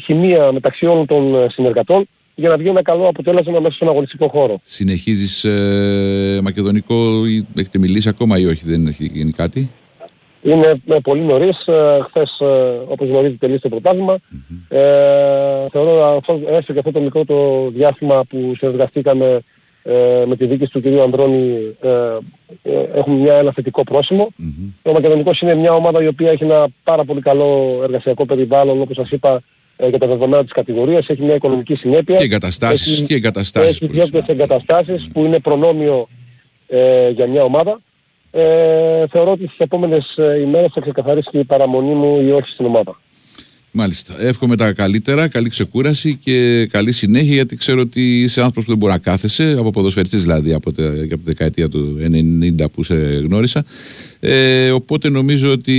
χημεία μεταξύ όλων των ε, συνεργατών για να βγει ένα καλό αποτέλεσμα μέσα στον αγωνιστικό χώρο. Συνεχίζεις ε, μακεδονικό ή έχετε μιλήσει ακόμα ή όχι, δεν έχει γίνει κάτι; Είναι ε, πολύ νωρίς, ε, χθες ε, όπως γνωρίζετε τελείωσε το πρωτάθλημα. Ε, θεωρώ αυτό, έστω και αυτό το μικρό το διάστημα που συνεργαστήκαμε ε, με τη δίκηση του κυρίου Ανδρώνη ε, ε, έχουμε μια, ένα θετικό πρόσημο. Ο Μακεδονικός είναι μια ομάδα η οποία έχει ένα πάρα πολύ καλό εργασιακό περιβάλλον όπως σας είπα ε, για τα δεδομένα της κατηγορίας, έχει μια οικονομική συνέπεια. Και εγκαταστάσεις, Έχει- και εγκαταστάσεις. Έχει πολύ διάφορες σημαντικό. εγκαταστάσεις που είναι προνόμιο ε, για μια ομάδα. Ε, θεωρώ ότι στις επόμενες ε, ημέρες θα ξεκαθαρίσει και η παραμονή μου ή όχι στην ομάδα. Μάλιστα. Εύχομαι τα καλύτερα, καλή ξεκούραση και καλή συνέχεια γιατί ξέρω ότι είσαι άνθρωπος που δεν μπορεί να κάθεσαι, από ποδοσφαιριστής δηλαδή, από, τε, από τη δεκαετία του 90 που σε γνώρισα. Ε, οπότε νομίζω ότι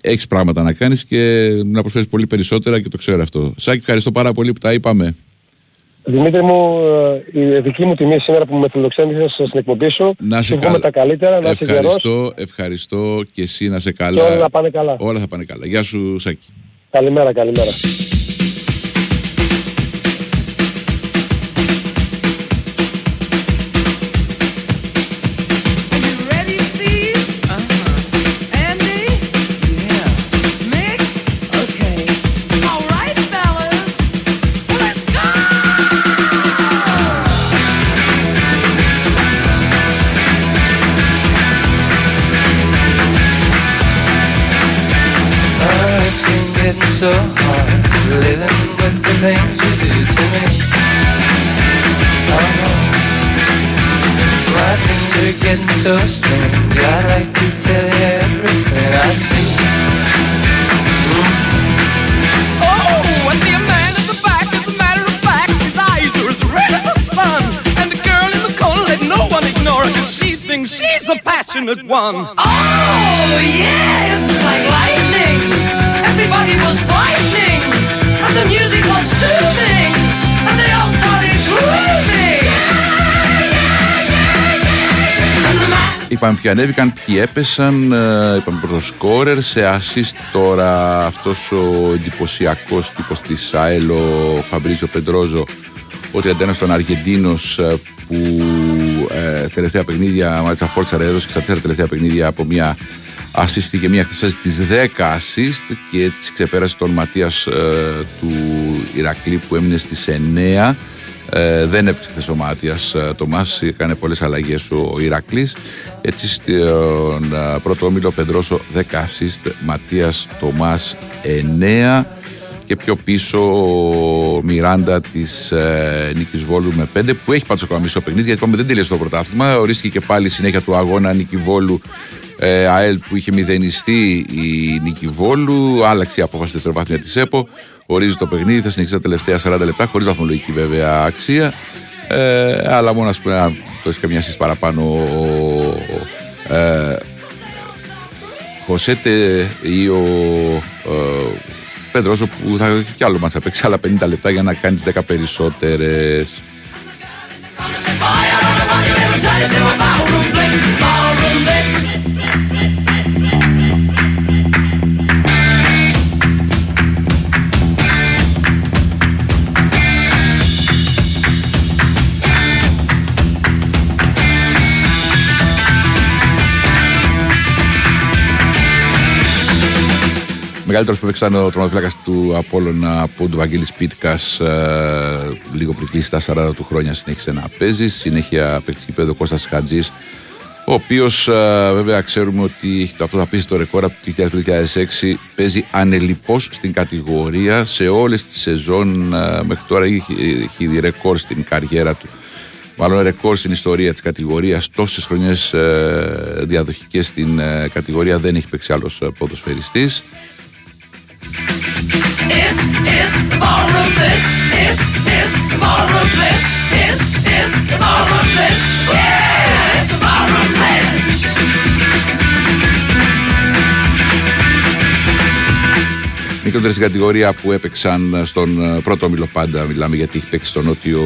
έχεις πράγματα να κάνεις και να προσφέρεις πολύ περισσότερα και το ξέρω αυτό. Σάκη, ευχαριστώ πάρα πολύ που τα είπαμε. Δημήτρη μου, ε, η δική μου τιμή σήμερα που με φιλοξένησες στην εκπομπή σου. Να σε Σου εύχομαι καλά. τα καλύτερα, να είσαι γερός Ευχαριστώ, ευχαριστώ και εσύ να σε και καλά. όλα να πάνε καλά. Όλα θα πάνε καλά. Γεια σου Σάκη. Καλημέρα, καλημέρα. So hard living with the things you do to me. Oh no, my things are getting so strange. I like to tell you everything I see. Oh, I see a man in the back. As a matter of fact, his eyes are as red as the sun. And the girl in the corner, let no one ignore her, 'cause she thinks she's the passionate one. Oh, yeah, it was like lightning. The music was soothing. And they all started grooving. And the man Είπαμε ποιοι ανέβηκαν, ποιοι έπεσαν, ε, είπαμε πρώτος σκόρερ, σε assist τώρα αυτός ο εντυπωσιακός τύπος της ΑΕΛ, ο Φαμπρίζο Πεντρόζο, ο 31 των Αργεντίνος ε, που ε, τελευταία παιχνίδια, μάλιστα Φόρτσα έδωσε και στα τέσσερα τελευταία παιχνίδια από μια assist και μια χθες της 10 assist και έτσι ξεπέρασε τον Ματίας ε, του Ηρακλή που έμεινε στις 9 ε, δεν έπαιξε χθες ο Μάτιας ε, το Μάς έκανε πολλές αλλαγές ο Ηρακλής. Έτσι στον ε, πρώτο όμιλο Πεντρόσο 10 assist Ματίας Τομάς 9 και πιο πίσω ο Μιράντα της ε, Νίκης Βόλου με 5 που έχει πάντως ακόμα μισό παιχνίδι γιατί είπαμε δεν τελείωσε το πρωτάθλημα. Ορίστηκε και πάλι η συνέχεια του αγώνα Νίκη Βόλου ε, ΑΕΛ που είχε μηδενιστεί η νίκη Βόλου, άλλαξε η απόφαση δευτεροβάθμια της ΕΠΟ, ορίζει το παιχνίδι, θα συνεχίσει τα τελευταία 40 λεπτά, χωρίς βαθμολογική βέβαια αξία. Ε, αλλά μόνο ας πούμε να το έχεις καμιά σύσταση παραπάνω ο, ε, Χωσέτε ή ο ε, Πέντρος που θα έχει κι άλλο μάτσα παίξει άλλα 50 λεπτά για να κάνεις τις 10 περισσότερες Μεγαλύτερος που έπαιξαν ο τροματοφύλακας του Απόλλωνα Πούντου Βαγγέλης Πίτκας ε, λίγο πριν κλείσει τα 40 του χρόνια συνέχισε να παίζει. Συνέχεια παίξει πέδο Κώστας Χατζής ο οποίος ε, βέβαια ξέρουμε ότι έχει το αυτό θα πείσει το ρεκόρ από το 2006 παίζει ανελιπώς στην κατηγορία. Σε όλες τις σεζόν ε, μέχρι τώρα έχει, έχει δει ρεκόρ στην καριέρα του. Μάλλον ρεκόρ στην ιστορία της κατηγορίας. Τόσες χρονιές ε, διαδοχικές στην ε, κατηγορία. Δεν έχει παίξει άλλος ε, ποδοσφαιριστής It's, it's ballroom bliss. It's, it's ballroom bliss. It's, it's ballroom bliss. Yeah, it's ballroom bliss. Μικρότερη στην κατηγορία που έπαιξαν στον ε, πρώτο όμιλο πάντα. Μιλάμε γιατί έχει παίξει στον νότιο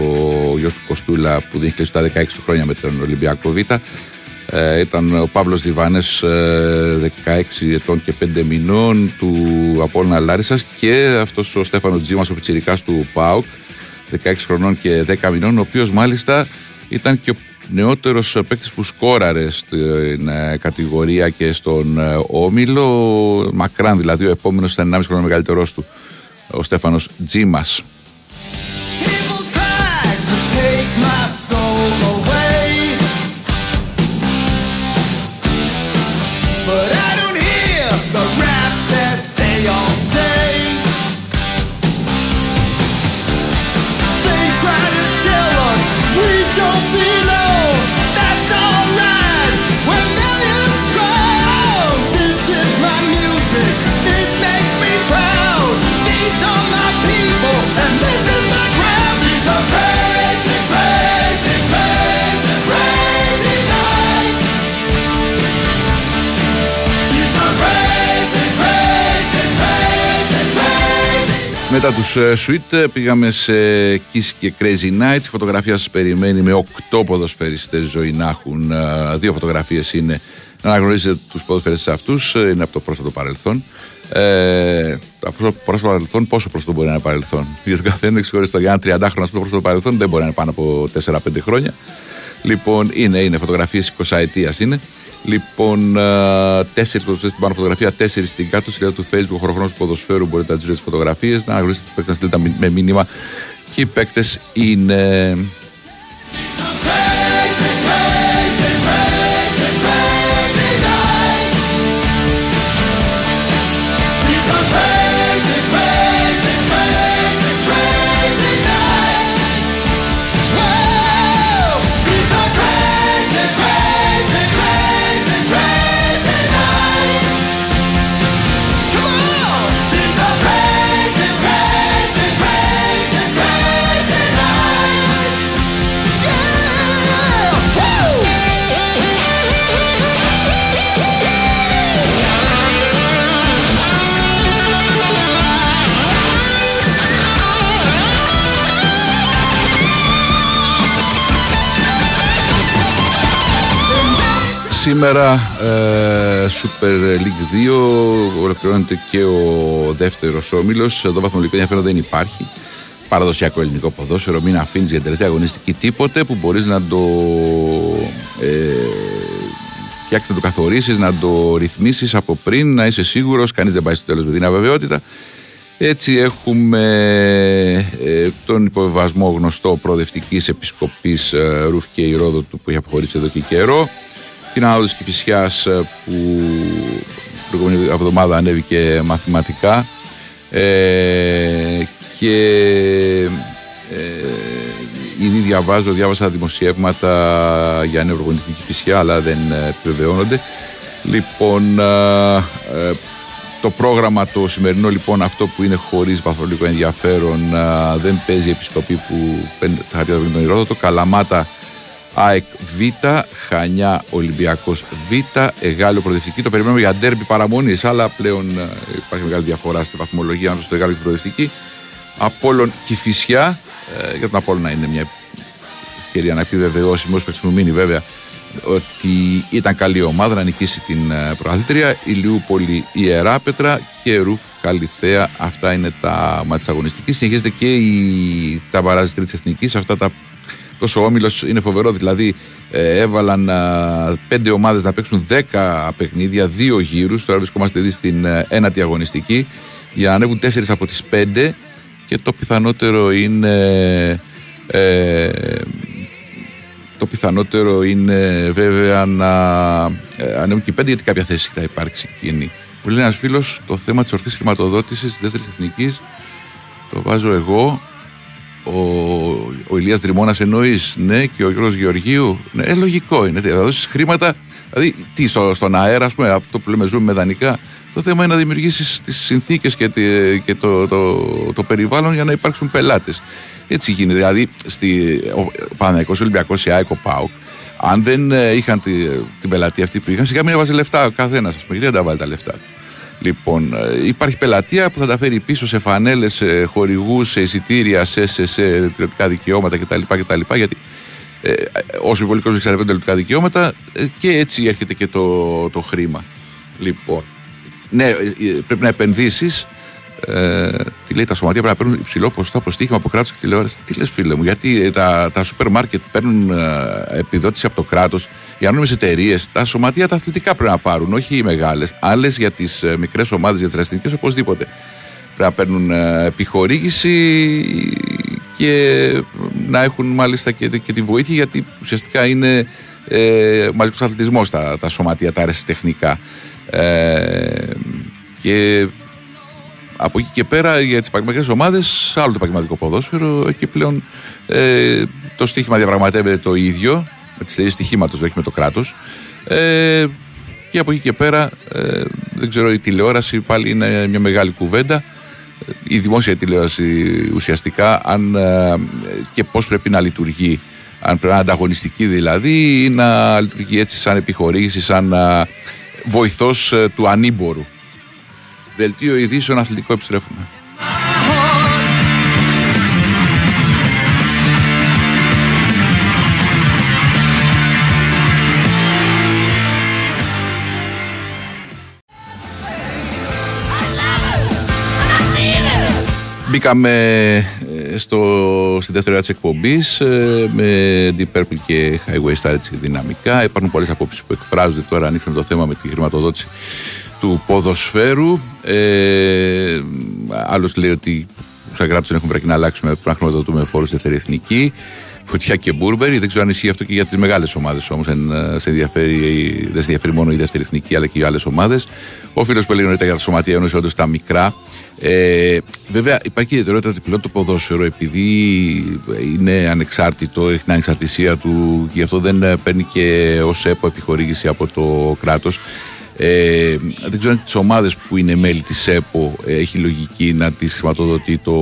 ο γιος του Κοστούλα που δεν έχει κλείσει τα 16 του χρόνια με τον Ολυμπιακό Β. Ε, ήταν ο Παύλος Διβάνες ε, 16 ετών και 5 μηνών του Απόλλωνα Λάρισας και αυτός ο Στέφανος Τζίμας ο πιτσιρικάς του ΠΑΟΚ 16 χρονών και 10 μηνών ο οποίος μάλιστα ήταν και ο νεότερος παίκτης που σκόραρε στην ε, κατηγορία και στον ε, Όμιλο. Μακράν δηλαδή ο επόμενος ήταν 1,5 χρόνο μεγαλύτερός του ο Στέφανος Τζίμας Μετά τους ε, Sweet ε, πήγαμε σε Kiss και Crazy Nights. Η φωτογραφία σας περιμένει με 8 ποδοσφαιριστές ζωή να έχουν. ε, Δύο φωτογραφίες είναι να αναγνωρίσετε τους ποδοσφαιριστές αυτούς. ε, Είναι από το πρόσφατο παρελθόν. Ε, από το πρόσφατο παρελθόν, πόσο πρόσφατο μπορεί να είναι παρελθόν; Για τον καθένας εξηγόριστο για ένα 30 χρόνο, το πρόσφατο παρελθόν δεν μπορεί να είναι πάνω από 4-5 χρόνια. Λοιπόν, είναι, είναι φωτογραφίες 20 ετίας είναι. Λοιπόν, ε, τέσσερις ποδοσφαίρε στην πάνω φωτογραφία, τέσσερις στην κάτω. Σελίδα του Facebook, ο χωροχρόνο του ποδοσφαίρου. Μπορείτε να τι βρείτε τις φωτογραφίες, να αναγνωρίσετε τους παίκτες, να στείλετε με μήνυμα. Και οι παίκτες είναι. Σήμερα ε, Super League 2 ολοκληρώνεται και ο δεύτερος όμιλος. Εδώ βαθμολογικό ενδιαφέρον δεν υπάρχει. Παραδοσιακό ελληνικό ποδόσφαιρο. Μην αφήνεις για την τελευταία αγωνιστική τίποτε που μπορείς να το ε, φτιάξεις, να το καθορίσεις, να το ρυθμίσεις από πριν, να είσαι σίγουρος. Κανείς δεν πάει στο τέλος με την αβεβαιότητα. Έτσι έχουμε ε, τον υποβεβασμό γνωστό προοδευτικής επισκοπής ε, Ρουφ και Ηρόδοτου που έχει αποχωρήσει εδώ και καιρό την άνοδο της Κηφισιάς ε, που την προηγούμενη εβδομάδα ανέβηκε μαθηματικά ε, και ε, ήδη διαβάζω, διάβασα δημοσιεύματα για νεο προπονητή στην Κηφισιά αλλά δεν ε, επιβεβαιώνονται Λοιπόν, ε, ε, το πρόγραμμα το σημερινό λοιπόν αυτό που είναι χωρίς βαθμολογικό ενδιαφέρον ε, δεν παίζει η επισκοπή που παίρνει στα χαρτιά του τον Ηρόδοτο. Καλαμάτα ΑΕΚ Β, Χανιά Ολυμπιακός Β, Εγάλιο Προοδευτική. Το περιμένουμε για ντέρμπι παραμονής, αλλά πλέον ε, υπάρχει μεγάλη διαφορά στη βαθμολογία ανάμεσα στο Εγάλιο και την Προοδευτική. Απόλλων Κηφισιά, ε, για τον Απόλλων να είναι μια ευκαιρία να επιβεβαιώσει, μόλις που μείνει βέβαια, ότι ήταν καλή ομάδα να νικήσει την ε, προαθλήτρια. Ηλιούπολη Ιεράπετρα και Ρουφ Καλυθέα. Αυτά είναι τα μάτια αγωνιστικής. Συνεχίζεται και η, τα μπαράζ τρίτης εθνικής. Αυτά τα τόσο όμιλος είναι φοβερό. Δηλαδή ε, έβαλαν ε, πέντε ομάδες να παίξουν δέκα παιχνίδια, δύο γύρους. Τώρα βρισκόμαστε ήδη στην ε, ένατη αγωνιστική. Για να ανέβουν τέσσερις από τις πέντε. Και το πιθανότερο είναι. Ε, το πιθανότερο είναι βέβαια να ε, ανέβουν και οι πέντε γιατί κάποια θέση θα υπάρξει εκείνη. Μου λέει ένας φίλος το θέμα της ορθής χρηματοδότησης της δεύτερης εθνικής το βάζω εγώ. Ο, ο Ηλίας Δρυμώνας εννοείς, ναι, και ο Γιώργος Γεωργίου. Ναι, ε, λογικό είναι. Θα δώσεις χρήματα, δηλαδή τι, στο, στον αέρα, ας πούμε, αυτό που λέμε ζούμε με δανεικά. Το θέμα είναι να δημιουργήσεις τις συνθήκες και, τη- και το, το, το περιβάλλον για να υπάρξουν πελάτες. Έτσι γίνεται. Δηλαδή, στη, ο Παναγικός Ολυμπιακός, η ΑΕΚ, ο ΠΑΟΚ, αν δεν ε, είχαν τη, την πελατεία αυτή που είχαν, σιγά μην έβαζε λεφτά ο καθένας, ας πούμε, γιατί δεν τα βάλει τα λεφτά του. Λοιπόν, ε, υπάρχει πελατεία που θα τα φέρει πίσω σε φανέλες, σε χορηγούς, σε εισιτήρια, σε, σε, σε τηλεοπτικά δικαιώματα κτλ. κτλ γιατί ε, όσο πολύ κόσμο εξαρτάται τηλεοπτικά δικαιώματα, ε, και έτσι έρχεται και το, το χρήμα. Λοιπόν, ναι, ε, ε, πρέπει να επενδύσεις. Ε, τι λέει, τα σωματεία πρέπει να παίρνουν υψηλό ποσοστό από στοίχημα από κράτος και τηλεόραση. Τι λες, φίλε μου, γιατί ε, τα, τα σούπερ μάρκετ παίρνουν ε, επιδότηση από το κράτος, οι ανώνυμες εταιρείες, τα σωματεία τα αθλητικά πρέπει να πάρουν, όχι οι μεγάλες. Άλλες για τις ε, μικρές ομάδες, για τις αστυνομικέ, οπωσδήποτε. Πρέπει να παίρνουν ε, επιχορήγηση και να έχουν μάλιστα και, και τη βοήθεια γιατί ουσιαστικά είναι ε, μαζικός αθλητισμός τα, τα σωματεία, τα αερασιτεχνικά. Ε, και από εκεί και πέρα για τις επαγγελματικές ομάδες άλλο το επαγγελματικό ποδόσφαιρο. Εκεί πλέον ε, το στοίχημα διαπραγματεύεται το ίδιο με τις εταιρείες στοιχήματος όχι με το κράτος. Ε, και από εκεί και πέρα ε, δεν ξέρω η τηλεόραση πάλι είναι μια μεγάλη κουβέντα. Η δημόσια τηλεόραση ουσιαστικά αν, ε, και πώς πρέπει να λειτουργεί αν πρέπει να είναι ανταγωνιστική δηλαδή ή να λειτουργεί έτσι σαν επιχορήγηση, σαν ε, βοηθός ε, του ανήμπορου. Δελτίο ειδήσεων αθλητικό επιστρέφουμε. Μπήκαμε ε, στο, στη δεύτερη ώρα της εκπομπής με Deep Purple και Highway Star έτσι δυναμικά. Υπάρχουν πολλές απόψεις που εκφράζονται τώρα. Ανοίξαμε το θέμα με τη χρηματοδότηση του ποδοσφαίρου. Ε, Άλλος λέει ότι σαν κράτο δεν έχουμε πρέπει να αλλάξουμε πρέπει να χρηματοδοτούμε φόρους στη δεύτερη εθνική. Φωτιά και Μπούρμπερι. Δεν ξέρω αν ισχύει αυτό και για τις μεγάλες ομάδες όμως. Δεν σε ενδιαφέρει, δεν σε ενδιαφέρει μόνο η δεύτερη εθνική αλλά και οι άλλες ομάδες. Ο φίλος που έλεγε νωρίτερα για τα σωματεία εννοεί όντως τα μικρά. Ε, βέβαια υπάρχει η ιδιαιτερότητα ότι πλέον το ποδόσφαιρο επειδή είναι ανεξάρτητο, έχει την ανεξαρτησία του και γι' αυτό δεν ε, παίρνει και ως ΕΠΟ επιχορήγηση από το κράτος. Ε, δεν ξέρω αν τις ομάδες που είναι μέλη της ΕΠΟ ε, έχει λογική να τις χρηματοδοτεί το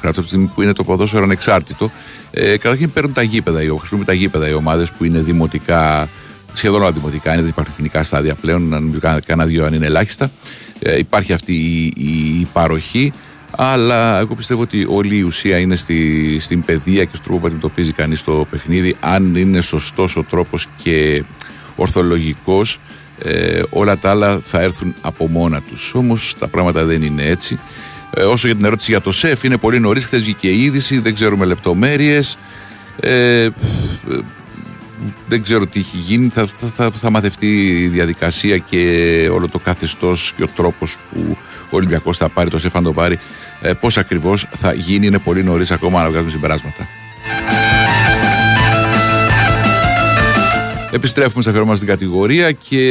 κράτος από τη στιγμή που είναι το ποδόσφαιρο ανεξάρτητο. Ε, καταρχήν παίρνουν τα γήπεδα, οι- χρησιμοποιούν τα γήπεδα οι ομάδες που είναι δημοτικά, σχεδόν όλα δημοτικά, είναι δεν υπάρχουν εθνικά στάδια πλέον, να νομίζω κάνα, κάνα δύο αν είναι ελάχιστα. Ε, υπάρχει αυτή η, η, η παροχή, αλλά εγώ πιστεύω ότι όλη η ουσία είναι στη, στην παιδεία και στον τρόπο που αντιμετωπίζει κανείς το παιχνίδι. Αν είναι σωστός ο τρόπος και ορθολογικός ε, όλα τα άλλα θα έρθουν από μόνα τους. Όμως τα πράγματα δεν είναι έτσι. Ε, όσο για την ερώτηση για το ΣΕΦ είναι πολύ νωρίς. Χθες βγήκε η είδηση δεν ξέρουμε λεπτομέρειες. Ε, ε, δεν ξέρω τι έχει γίνει. Θα, θα, θα, θα μαθευτεί η διαδικασία και όλο το καθεστώς και ο τρόπος που ο Ολυμπιακός θα πάρει το ΣΕΦ αν το πάρει. Ε, πώς ακριβώς θα γίνει. Είναι πολύ νωρίς ακόμα να βγάζουμε συμπεράσματα Επιστρέφουμε σε αφιερώμα στην κατηγορία και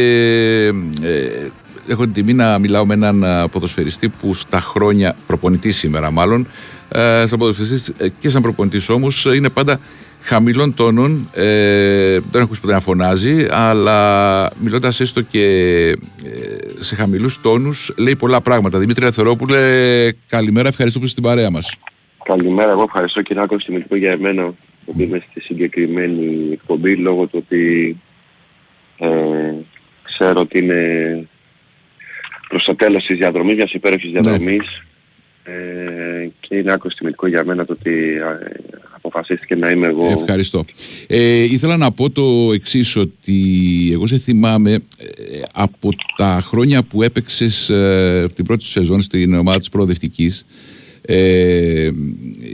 ε, έχω την τιμή να μιλάω με έναν α, ποδοσφαιριστή που στα χρόνια, προπονητή σήμερα μάλλον, ε, σαν ποδοσφαιριστής ε, και σαν προπονητής όμως ε, είναι πάντα χαμηλών τόνων, ε, δεν έχω ακούσει ποτέ να φωνάζει, αλλά μιλώντας έστω και ε, σε χαμηλούς τόνους, λέει πολλά πράγματα. Δημήτρη Αθερόπουλε, καλημέρα, ευχαριστώ που είστε στην παρέα μας. Καλημέρα, εγώ ευχαριστώ κύριε Άκο Στιμητικό για εμένα που είμαι στη συγκεκριμένη εκπομπή λόγω του ότι ε, ξέρω ότι είναι προς το τέλος της διαδρομής, μιας υπέροχης διαδρομής ε, και είναι άκρο τιμητικό για μένα το ότι ε, αποφασίστηκε να είμαι εγώ. Ευχαριστώ. Ε, ήθελα να πω το εξής ότι εγώ σε θυμάμαι ε, από τα χρόνια που έπαιξες ε, την πρώτη σου σεζόν στην ομάδα της προοδευτικής ε,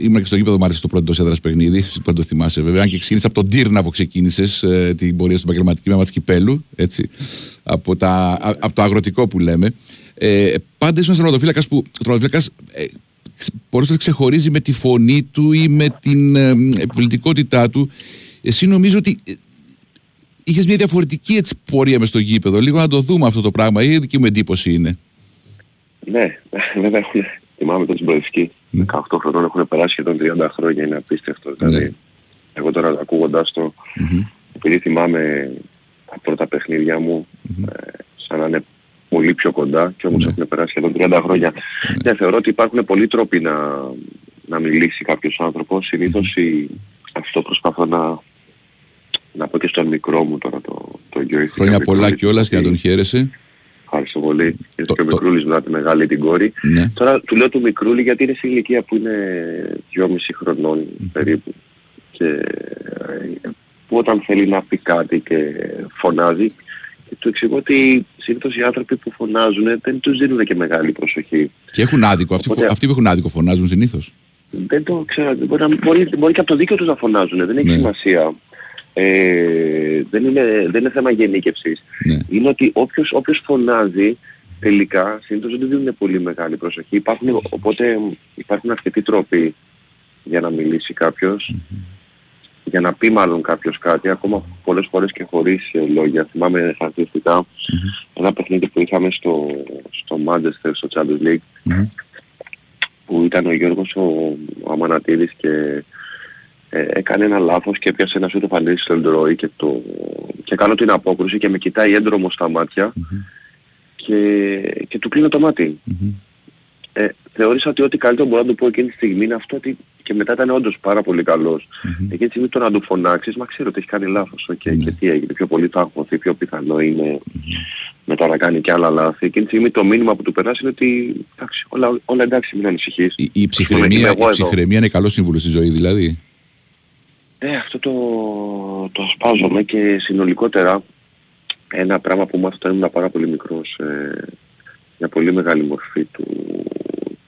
ήμουν και στο γήπεδο Μάρτιο στο πρώτο έδρας παιχνίδι, δεν το θυμάσαι βέβαια. Αν και ξεκίνησε από τον Τύρνα που ξεκίνησες ε, την πορεία στην επαγγελματική με κυπέλου, έτσι, από, τα, α, από το αγροτικό που λέμε. Ε, πάντα ήσουν ένας τερματοφύλακα που ο τερματοφύλακα ε, μπορούσε να ξεχωρίζει με τη φωνή του ή με την ε, επιβλητικότητά του. Εσύ νομίζω ότι ε, είχες μια διαφορετική έτσι, πορεία μες στο γήπεδο. Λίγο να το δούμε αυτό το πράγμα. Η δική μου εντύπωση είναι. Ναι, βέβαια έχουν. Θυμάμαι τον Συμπροευσκή. 18 χρονών έχουν περάσει σχεδόν 30 χρόνια. Είναι απίστευτο. Ναι. Δηλαδή, εγώ τώρα ακούγοντάς το, επειδή θυμάμαι τα πρώτα παιχνίδια μου, ε, σαν να είναι πολύ πιο κοντά και όμως Ναι. έχουν περάσει σχεδόν 30 χρόνια. Ναι, θεωρώ ότι υπάρχουν πολλοί τρόποι να, να μιλήσει κάποιος άνθρωπος. Συνήθως η, αυτό προσπαθώ να, να πω και στον μικρό μου τώρα το, το γιο. Χρόνια πολλά κιόλας και να τον χαίρεσαι. Ευχαριστώ πολύ. Είναι Το- και ο το- Μικρούλης μετά τη μεγάλη την κόρη. Ναι. Τώρα του λέω του Μικρούλη γιατί είναι σε ηλικία που είναι 2,5 χρονών περίπου. Και ε, που όταν θέλει να πει κάτι και φωνάζει και του εξηγώ ότι συνήθως οι άνθρωποι που φωνάζουν δεν τους δίνουν και μεγάλη προσοχή. Και έχουν άδικο. Αυτοί, Οπότε- αυτοί που έχουν άδικο φωνάζουν συνήθως. Δεν το ξέρω, μπορεί, να- μπορεί, μπορεί και από το δίκαιο τους να φωνάζουν, δεν έχει Ναι. σημασία. Ε, δεν, είναι, δεν είναι θέμα γενίκευσης. Ναι. Είναι ότι όποιος, όποιος φωνάζει τελικά συνήθως δεν του δίνουν πολύ μεγάλη προσοχή. Υπάρχουν, οπότε υπάρχουν αρκετοί τρόποι για να μιλήσει κάποιος, για να πει μάλλον κάποιος κάτι, ακόμα πολλές φορές και χωρίς ε, λόγια. Θυμάμαι χαρακτηριστικά ένα παιχνίδι που είχαμε στο, στο Manchester, στο Champions League, Μμμ. που ήταν ο Γιώργος ο, ο Αμανατίδης και ε, έκανε ένα λάθος και έπιασε ένα σούτο φανίδι στο Ελντρόι και, το, και κάνω την απόκρουση και με κοιτάει έντρομο στα ματια και, και του κλείνω το μάτι. Ε, θεώρησα ότι ό,τι καλύτερο μπορώ να του πω εκείνη τη στιγμή είναι αυτό ότι και μετά ήταν όντως πάρα πολύ καλός. Εκείνη τη στιγμή το να του φωνάξεις, μα ξέρω ότι έχει κάνει λάθος. οκ, Και τι έγινε, πιο πολύ θα αγχωθεί, πιο πιθανό είναι μετά να κάνει και άλλα λάθη. Εκείνη τη στιγμή το μήνυμα που του περάσει είναι ότι εντάξει, όλα, όλα εντάξει, μην ανησυχείς. Η, η, Είμαι ψυχραιμία, εγώ η εδώ. ψυχραιμία είναι καλό σύμβουλο στη ζωή, δηλαδή. Ε, αυτό το, το ασπάζομαι και συνολικότερα ένα πράγμα που μάθω όταν ήμουν πάρα πολύ μικρός, ε, μια πολύ μεγάλη μορφή του,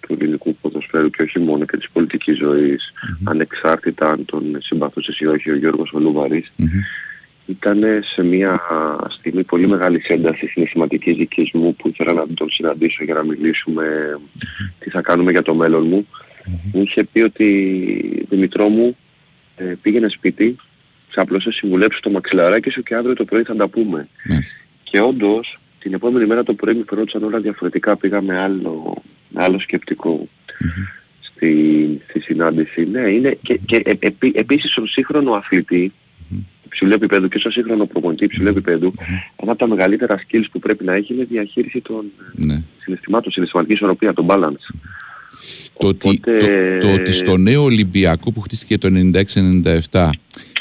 του ελληνικού ποδοσφαίρου και όχι μόνο και της πολιτικής ζωής, ανεξάρτητα αν τον συμπαθούσες ή όχι ο Γιώργος ο Λουβαρής, ήταν σε μια στιγμή πολύ μεγάλης έντασης συναισθηματικής δικής μου που ήθελα να τον συναντήσω για να μιλήσουμε τι θα κάνουμε για το μέλλον μου. Μου είχε πει ότι Δημητρό μου ε, πήγαινε σπίτι, θα απλώς σε συμβουλέψω το μαξιλαράκι σου και αύριο το πρωί θα τα πούμε. Μάλιστα. Και όντως την επόμενη μέρα το πρωί μου φαινόντουσαν όλα διαφορετικά, πήγα με άλλο, με άλλο σκεπτικό στη, στη συνάντηση. Ναι, είναι και, και ε, επί- επίσης στον σύγχρονο αθλητή, υψηλού επίπεδου και στο σύγχρονο προπονητή υψηλού επίπεδου, ένα από τα μεγαλύτερα skills που πρέπει να έχει είναι η διαχείριση των ε, Ναι. συναισθημάτων, συναισθηματικής ισορροπίας, το balance. Το, ότι, Οπότε- το, το ότι στο νέο Ολυμπιακό που χτίστηκε το 96-97,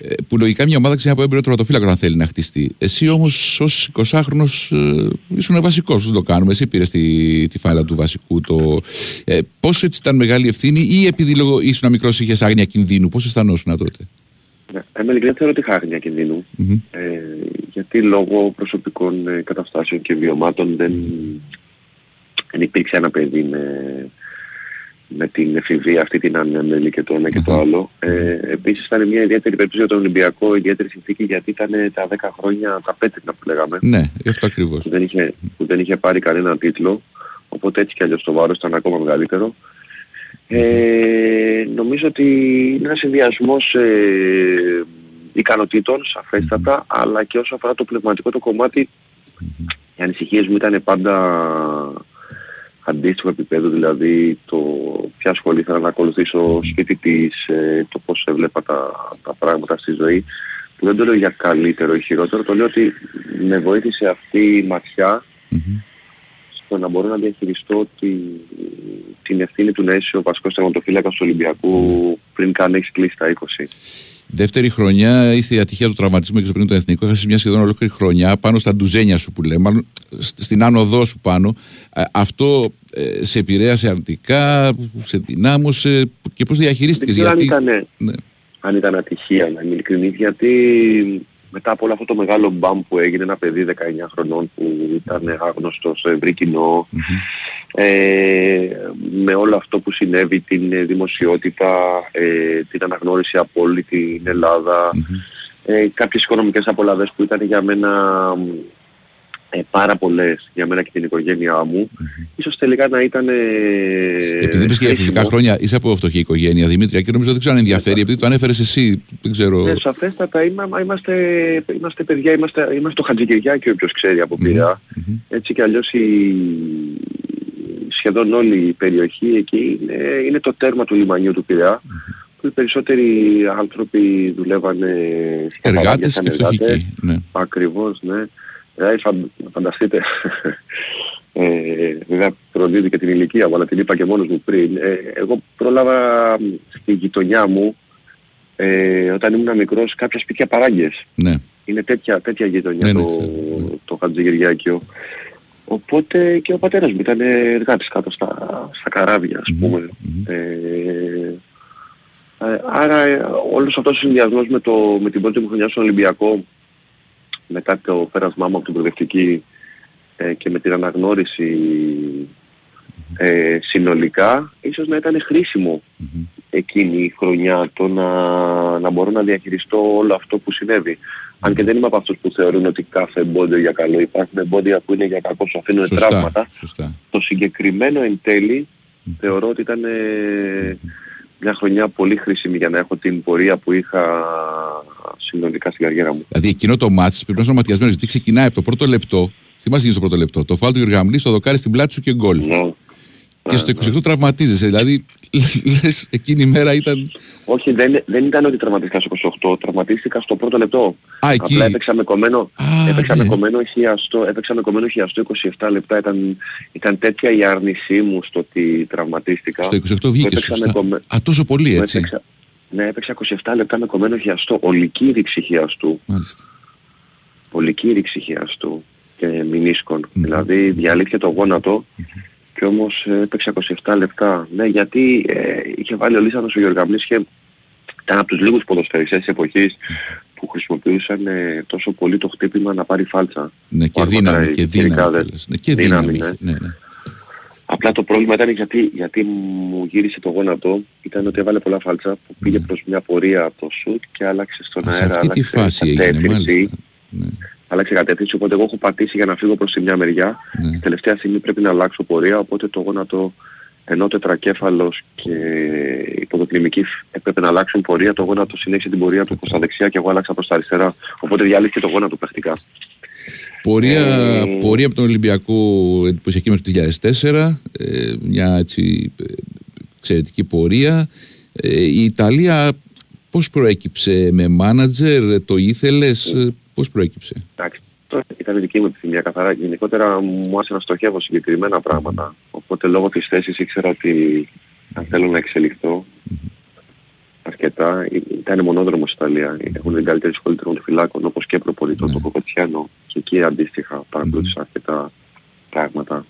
ε, που λογικά μια ομάδα ξέρει από έμπειρο τροματοφύλακα να θέλει να χτιστεί. Εσύ όμως ως 20χρονο ε, ήσουν βασικός, δεν το κάνουμε. Εσύ πήρες τη, τη φάλα του βασικού. Το, ε, πόσο έτσι ήταν μεγάλη ευθύνη, ή επειδή λόγω ήσουν μικρός είχες άγνοια κινδύνου, πώς αισθανόσουν τότε; Ναι, εμένα ειλικρινά θεωρώ ότι είχα άγνοια κινδύνου. Μμμ. Ε, γιατί λόγω προσωπικών ε, καταστάσεων και βιωμάτων δεν, δεν υπήρξε ένα παιδί με, με την εφηβεία αυτή την ανέμελη και το ένα και το άλλο. Ε, επίσης ήταν μια ιδιαίτερη περίπτωση για τον Ολυμπιακό, ιδιαίτερη συνθήκη γιατί ήταν τα 10 χρόνια τα πέτρινα που λέγαμε Ναι, γι' αυτό ακριβώς. που δεν είχε, που δεν είχε πάρει κανένα τίτλο, οπότε έτσι κι αλλιώς το βάρος ήταν ακόμα μεγαλύτερο. Ε, νομίζω ότι είναι ένας συνδυασμός ε, ικανοτήτων, σαφέστατα, αλλά και όσο αφορά το πνευματικό το κομμάτι, οι ανησυχίες μου ήταν πάντα αντίστοιχο επίπεδο, δηλαδή το ποια σχολή ήθελα να ακολουθήσω σπίτι της, ε, το πώς έβλεπα τα, τα πράγματα στη ζωή, που δεν το λέω για καλύτερο ή χειρότερο, το λέω ότι με βοήθησε αυτή η ματιά στο να μπορώ να διαχειριστώ τη, την ευθύνη του να είσαι ο βασικός τερματοφύλακας του Ολυμπιακού πριν καν έχεις κλείσει τα 20. Δεύτερη χρονιά ήρθε η ατυχία του τραυματισμού και στο πριν το εθνικό. Έχασε μια σχεδόν ολόκληρη χρονιά πάνω στα ντουζένια σου που λέμε, μάλλον σ- στην άνοδό σου πάνω. Ε, Αυτό ε, σε επηρέασε αρνητικά, σε δυνάμωσε και πώς Δεν διαχειρίστηκες. ξέρω αν Γιατί... ήταν, Ναι. αν ήταν ατυχία να είμαι ειλικρινής, γιατί μετά από όλο αυτό το μεγάλο μπαμ που έγινε ένα παιδί 19 χρονών που ήταν άγνωστο στο ευρύ κοινό, ε, με όλο αυτό που συνέβη, την ε, δημοσιότητα, ε, την αναγνώριση από όλη την ελλαδα ε, κάποιες οικονομικές απολαβές που ήταν για μένα ε, πάρα πολλές για μένα και την οικογένειά μου, ίσως τελικά να ήταν... Ε, Επειδή είπες και για χρήσιμο. φυσικά χρόνια είσαι από φτωχή οικογένεια, Δημήτρια, και νομίζω δεν ξέρω αν ενδιαφέρει, επειδή το ανέφερες εσύ. Δεν ξέρω. Ναι, σαφέστατα είμα- μα είμαστε, είμαστε παιδιά, είμαστε, είμαστε το Χατζικυριάκη όποιος ξέρει από πειρα Έτσι κι αλλιώς η, σχεδόν όλη η περιοχή εκεί είναι, είναι το τέρμα του λιμανιού του Πειραιά που οι περισσότεροι άνθρωποι δουλεύανε στα παράγια Εργάτες σαν και εργάτες. φτωχικοί. Ναι. Ακριβώς, ναι. Δηλαδή φαν- φανταστείτε, ε, βέβαια προδίδει και την ηλικία μου, αλλά την είπα και μόνος μου πριν. Ε, εγώ πρόλαβα μ, στη γειτονιά μου, ε, όταν ήμουν μικρός, κάποια σπίτια παράγκες. ναι. Είναι τέτοια, τέτοια γειτονιά Ναι, ναι, το, ξέρω, ναι. το Χατζηγυριάκιο. Οπότε και ο πατέρας μου ήταν εργάτης κάτω στα, στα καράβια, ας πούμε. Ε, ε, άρα ε, όλος αυτός ο συνδυασμός με, το, με την πρώτη μου χρονιά στον Ολυμπιακό, μετά το πέρασμά μου από την προοδευτική ε, και με την αναγνώριση ε, συνολικά, ίσως να ήταν χρήσιμο εκείνη η χρονιά το να, να μπορώ να διαχειριστώ όλο αυτό που συνέβη. Αν και δεν είμαι από αυτούς που θεωρούν ότι κάθε εμπόδιο για καλό υπάρχουν εμπόδια που είναι για κακό σου αφήνουν Σωστά. τραύματα. Σωστά. Το συγκεκριμένο εν τέλει θεωρώ ότι ήταν ε, μια χρονιά πολύ χρήσιμη για να έχω την πορεία που είχα συνολικά στην καριέρα μου. Δηλαδή εκείνο το μάτς πρέπει να είσαι οματιασμένος, γιατί ξεκινάει από το πρώτο λεπτό. Θυμάσαι γίνει στο πρώτο λεπτό. Το φάλ του Γιουργαμλή, το δοκάρι στην πλάτη σου και γκολ. Ναι. Και στο 28 τραυματίζεσαι. Δηλαδή, λες, εκείνη η μέρα ήταν. Όχι, δεν, δεν ήταν ότι τραυματίστηκα στο 28, τραυματίστηκα στο πρώτο λεπτό. Α, εκεί. Απλά έπαιξα με κομμένο, Α, έπαιξα ναι. με κομμένο χιαστό, έπαιξα με κομμένο χιαστό 27 λεπτά. Ήταν, ήταν τέτοια η άρνησή μου στο ότι τραυματίστηκα. Στο 28 που βγήκες έπαιξα με σωστά. κομε- Α, τόσο πολύ που έτσι. έπαιξα- ναι, έπαιξα 27 λεπτά με κομμένο χιαστό. Ολική ρήξη χιαστού. Μάλιστα. Ολική ρήξη χιαστού και μηνίσκων. Δηλαδή διαλύθηκε το γόνατο και όμως ε, έπαιξα 27 λεπτά. Ναι, γιατί ε, είχε βάλει ο Λίσανος ο Γιωργαμνής και ήταν από τους λίγους ποδοσφαιριστές της εποχής που χρησιμοποιούσαν ε, τόσο πολύ το χτύπημα να πάρει φάλτσα. Ναι, και Ο δύναμη. αργότερα Και οι δύναμη. κυρικάδες. κιόλας. Ναι, και Δύναμη, δύναμη. ναι. Ναι, ναι. Απλά το πρόβλημα ήταν γιατί, γιατί μου γύρισε το γόνατο, ήταν ότι έβαλε πολλά φάλτσα που πήγε προς μια πορεία από το σουτ και άλλαξε στον Ναι. Α, σε αέρα. αυτή τη άλλαξε φάση έγινε, κατεύθυνση. μάλιστα. Ναι. Άλλαξε κατεύθυνση, οπότε εγώ έχω πατήσει για να φύγω προς τη μια μεριά. Ναι. Και τελευταία στιγμή πρέπει να αλλάξω πορεία, οπότε το γόνατο ενώ τετρακέφαλος και η ποδοκλινική έπρεπε να αλλάξουν πορεία, το γόνατο συνέχισε την πορεία του προς τα δεξιά και εγώ άλλαξα προς τα αριστερά. Οπότε διάλυθηκε το γόνατο πρακτικά. Πορεία, Ε, πορεία από τον Ολυμπιακό εντυπωσιακή μέχρι το 2004. ε, μια έτσι ε, εξαιρετική πορεία. Ε, η Ιταλία πώς προέκυψε με μάνατζερ, το ήθελες, ε, πώς προέκυψε; Εντάξει, αυτό ήταν δική μου επιθυμία καθαρά. Γενικότερα μου άρεσε να στοχεύω συγκεκριμένα πράγματα. Οπότε λόγω της θέσης ήξερα ότι αν θέλω να εξελιχθώ αρκετά, ή- ήταν μονόδρομος η Ιταλία. Έχουν την καλύτερη σχολή τερματοφυλάκων όπως και προπολιτών, το Κοκοτσιάνο. Και εκεί αντίστοιχα παρακολούθησα αρκετά πράγματα.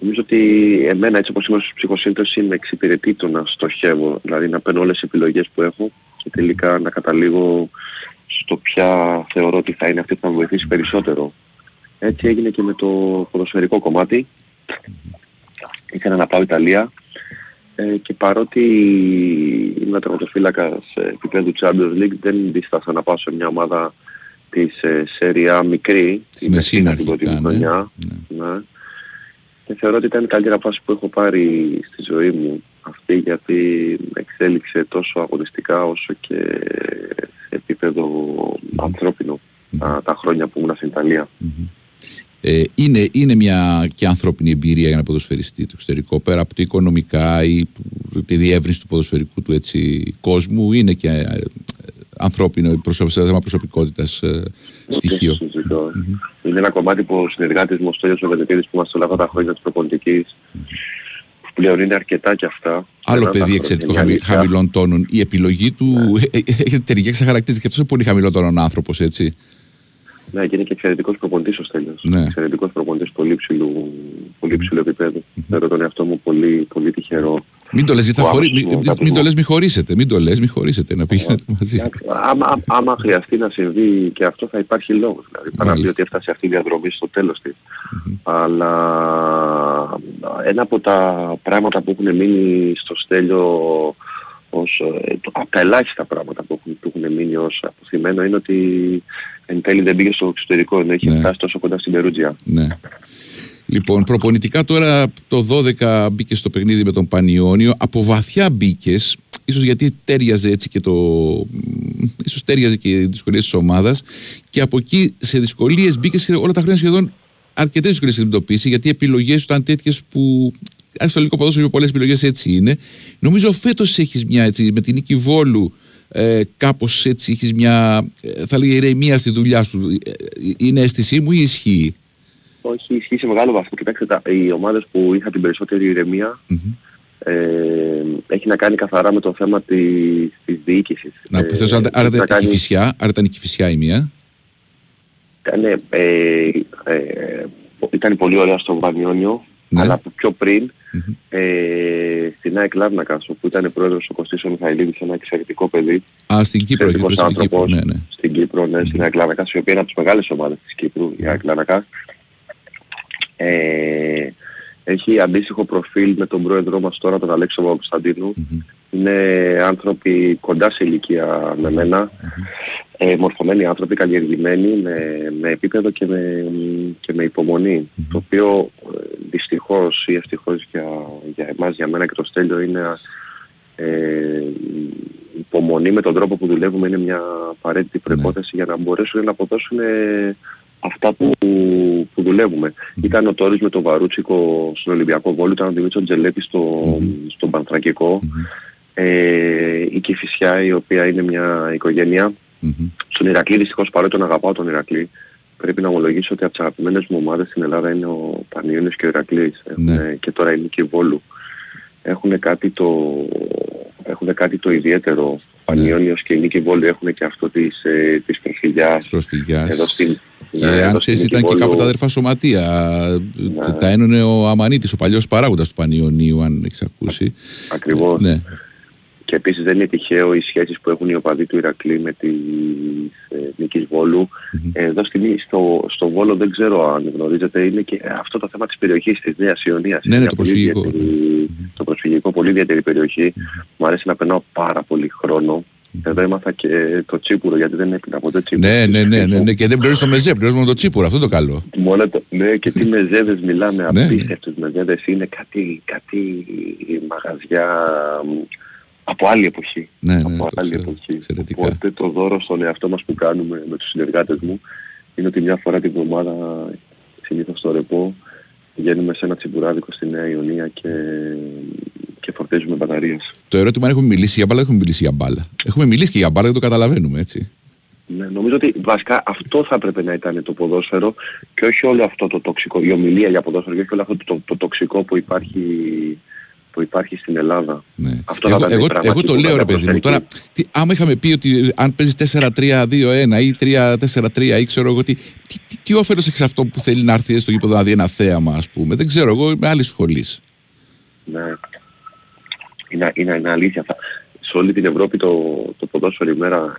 Νομίζω ότι εμένα έτσι όπως είμαι στους ψυχοσύνθεση με εξυπηρετεί το να στοχεύω, δηλαδή να παίρνω όλες τις επιλογές που έχω και τελικά να καταλήγω στο ποια θεωρώ ότι θα είναι αυτή που θα με βοηθήσει περισσότερο. Έτσι έγινε και με το ποδοσφαιρικό κομμάτι. Ήθελα να πάω Ιταλία ε, και παρότι είμαι τερματοφύλακας ε, επίπεδου Champions League δεν δίστασα να πάω σε μια ομάδα της ε, Serie A μικρή, Στη Μεσίνα την πρώτη μου αρχικά, ναι. χρονιά. Ναι. Και θεωρώ ότι ήταν η καλύτερη απόφαση που έχω πάρει στη ζωή μου αυτή γιατί με εξέλιξε τόσο αγωνιστικά όσο και σε επίπεδο ανθρώπινο τα, τα χρόνια που ήμουν στην Ιταλία. Ε, είναι, είναι μια και ανθρώπινη εμπειρία για να ποδοσφαιριστεί το εξωτερικό πέρα από το οικονομικά ή που- τη διεύρυνση του ποδοσφαιρικού του έτσι, κόσμου είναι και ε, ανθρώπινο προσω- σε θέμα προσωπικότητας ε, στοιχείο. Δεν συζητώ. Είναι ένα κομμάτι που ο συνεργάτης μου, ο Στέλιος ο Βενετίδης, που είμαστε όλα αυτά τα χρόνια της προπονητικής, που πλέον είναι αρκετά κι αυτά. Άλλο Ένα παιδί άνθρωπο, εξαιρετικό μια χαμη- αλήθεια. χαμηλών τόνων. Η επιλογή του ε, ε, ε, ταιριάζει χαρακτήριστηκε και αυτός είναι πολύ χαμηλό τόνων άνθρωπος, έτσι. Ναι, και είναι και εξαιρετικός προπονητής ο Στέλιος. Ναι. Εξαιρετικός προπονητής πολύ ψηλού, πολύ ψηλού επίπεδου. Θεωρώ τον εαυτό μου πολύ, πολύ τυχερό. Μην το λες, γιατί θα Wow, χωρί- μην, μου, μην, κάτι μην το μου. λες μη χωρίσετε, μην το λες μη χωρίσετε να πηγαίνετε μαζί. Εντάξει, Άμα, άμα χρειαστεί να συμβεί και αυτό θα υπάρχει λόγος. Δηλαδή, πάνω να πει Μάλιστα. ότι έφτασε αυτή η διαδρομή στο τέλος της. Αλλά ένα από τα πράγματα που έχουν μείνει στο Στέλιο ως, ε, το- από τα ελάχιστα πράγματα που έχουν, που έχουν μείνει ως αποθυμένο είναι ότι εν τέλει δεν πήγε στο εξωτερικό ενώ είχε Ναι. φτάσει τόσο κοντά στην Περούτζια. Ναι. Λοιπόν, προπονητικά τώρα το 12 μπήκε στο παιχνίδι με τον Πανιόνιο. Από βαθιά μπήκες, ίσως γιατί τέριαζε έτσι και το. μ, ίσως τέριαζε και οι δυσκολίες της ομάδας. Και από εκεί σε δυσκολίες μπήκες όλα τα χρόνια σχεδόν αρκετές δυσκολίες στην αντιμετωπίσει, γιατί οι επιλογές σου ήταν τέτοιες που. Αν στο ελληνικό ποδόσφαιρο πολλές επιλογές έτσι είναι. Νομίζω φέτος έχεις μια έτσι, με την νίκη Βόλου. Ε, κάπως έτσι έχεις μια ε, θα λέγε ηρεμία στη δουλειά σου Ε, ε, είναι αίσθησή μου ή ισχύει; Όχι, ισχύει σε μεγάλο βαθμό. Κοιτάξτε, τα, οι ομάδες που είχαν την περισσότερη ηρεμία ε, έχει να κάνει καθαρά με το θέμα της, της διοίκησης. Να Ε, προσθέσω, άρα, άρα, έχει να ήταν η κάνει- Κηφισιά, άρα ήταν η Κηφισιά η μία; Ναι, ε, ε, ήταν πολύ ωραία στο Βανιόνιο, Ναι. αλλά από πιο πριν ε, στην ΑΕΚ Λάρνακας, όπου ήταν πρόεδρος ο Κωστής ο Μιχαηλίδης, ένα εξαιρετικό παιδί, Α, στην Κύπρο, έχει εξαιρετικός στην Κύπρο. άνθρωπος, Ναι, ναι. στην Κύπρο, ναι, στην ΑΕΚ Λάρνακας, η οποία είναι από τις μεγάλες ομάδες της Κύπρου, η ΑΕΚ Λάρνακας. Ε, έχει αντίστοιχο προφίλ με τον πρόεδρό μας τώρα, τον Αλέξο Παπακοσταντίνου. Είναι άνθρωποι κοντά σε ηλικία με μένα, ε, μορφωμένοι άνθρωποι, καλλιεργημένοι, με, με επίπεδο και με, και με υπομονή. Το οποίο ε, δυστυχώς ή ευτυχώς για, για εμάς, για μένα και το Στέλιο είναι ε, η υπομονή με τον τρόπο που δουλεύουμε. Είναι μια απαραίτητη προϋπόθεση για να μπορέσουν να αποδώσουν ε, αυτά που, που δουλεύουμε. Ήταν ο Τόρις με τον Βαρούτσικο στον Ολυμπιακό Βόλιο, ήταν ο Δημήτρης Τζελέπη στο, στον Πανθρακικό. Ε, η Κηφισιά η οποία είναι μια οικογένεια. Μμμ. Στον Ηρακλή δυστυχώς παρότι τον αγαπάω τον Ηρακλή πρέπει να ομολογήσω ότι από τις αγαπημένες μου ομάδες στην Ελλάδα είναι ο Πανιόνιος και ο Ηρακλής. Έχουν, Ναι. Και τώρα είναι και η Βόλου. Έχουν κάτι το, έχουν κάτι το ιδιαίτερο. Ο Πανιόνιος και η Νίκη Βόλου έχουν και αυτό της, ε, της προσφυγιάς. Προσφυγιάς. Εδώ στην, Και ναι, εδώ αν στην ξέρεις Νίκη ήταν και Βόλου- κάποτε αδερφά σωματεία. Ναι. Τα ένωνε ο Αμανίτης, ο παλιός παράγοντας του Πανιωνίου, αν έχεις ακούσει. Ακριβώς. Ναι. Και επίσης δεν είναι τυχαίο οι σχέσεις που έχουν οι οπαδοί του Ηρακλή με τη ε, Νίκης Βόλου. Εδώ στην, στο, στο Βόλο δεν ξέρω αν γνωρίζετε, είναι και αυτό το θέμα της περιοχής της Νέας Ιωνίας. Ναι, Είναι ναι, μια το πολύ προσφυγικό. ιδιαίτερη- Το προσφυγικό, πολύ ιδιαίτερη περιοχή. Μου αρέσει να περνάω πάρα πολύ χρόνο. Εδώ έμαθα και το τσίπουρο γιατί δεν έπινα ποτέ τσίπουρο. Ναι, ναι, ναι, ναι, ναι. Και δεν πληρώνεις το μεζέ, πληρώνεις μόνο το τσίπουρο. Αυτό το καλό. Μόνο το, ναι, και τι μεζέδες μιλάμε, Ναι. απίστευτους μεζέδες. Είναι κάτι, κάτι μαγαζιά μ, από άλλη εποχή. Ναι, ναι, από το άλλη ξέρω. εποχή. Εξαιρετικά. Οπότε το δώρο στον εαυτό μας που κάνουμε με τους συνεργάτες μου είναι ότι μια φορά την εβδομάδα συνήθως στο ρεπό βγαίνουμε σε ένα τσιμπουράδικο στη Νέα Ιωνία και, και φορτίζουμε μπαταρίες. Το ερώτημα είναι έχουμε μιλήσει για μπάλα, δεν έχουμε μιλήσει για μπάλα. Έχουμε μιλήσει και για μπάλα, δεν το καταλαβαίνουμε, έτσι. Ναι, νομίζω ότι βασικά αυτό θα έπρεπε να ήταν το ποδόσφαιρο και όχι όλο αυτό το τοξικό, η ομιλία για ποδόσφαιρο και όχι όλο αυτό το, το, το τοξικό που υπάρχει, που υπάρχει στην Ελλάδα. Ναι. Αυτό θα εγώ, ήταν η εγώ, πραγματική εγώ το λέω ρε παιδί μου. ποδοσφαιρική. Τώρα, τι, άμα είχαμε πει ότι αν παίζει 4-3-2-1 ή 3-4-3 ή ξέρω εγώ τι, τι, τι, τι όφελος έχει αυτό που θέλει να έρθει στο γήπεδο να δει ένα θέαμα, ας πούμε; Δεν ξέρω, εγώ είμαι άλλης σχολής. Ναι. Είναι, είναι, είναι αλήθεια αυτά. Σε όλη την Ευρώπη το, το ποδόσφαιρο ημέρα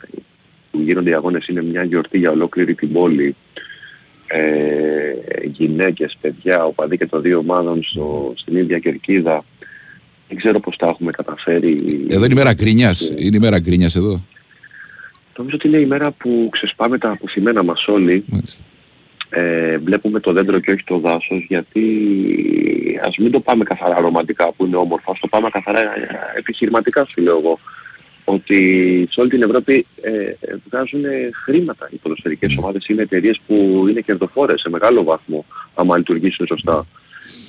που γίνονται οι αγώνες είναι μια γιορτή για ολόκληρη την πόλη. Ε, γυναίκες, παιδιά, οπαδοί και των δύο ομάδων στο, στην ίδια κερκίδα. Δεν ξέρω πώς τα έχουμε καταφέρει. Εδώ είναι η μέρα γκρίνιας. Είναι η μέρα γκρίνιας εδώ. Νομίζω ότι είναι η μέρα που ξεσπάμε τα αποθυμένα μας όλοι. Μάλιστα. Ε, βλέπουμε το δέντρο και όχι το δάσος γιατί ας μην το πάμε καθαρά ρομαντικά που είναι όμορφο, ας το πάμε καθαρά ε, επιχειρηματικά σου λέω εγώ. ότι σε όλη την Ευρώπη ε, ε, βγάζουν χρήματα οι ποδοσφαιρικές ομάδες. Είναι εταιρείες που είναι κερδοφόρες σε μεγάλο βαθμό άμα λειτουργήσουν σωστά.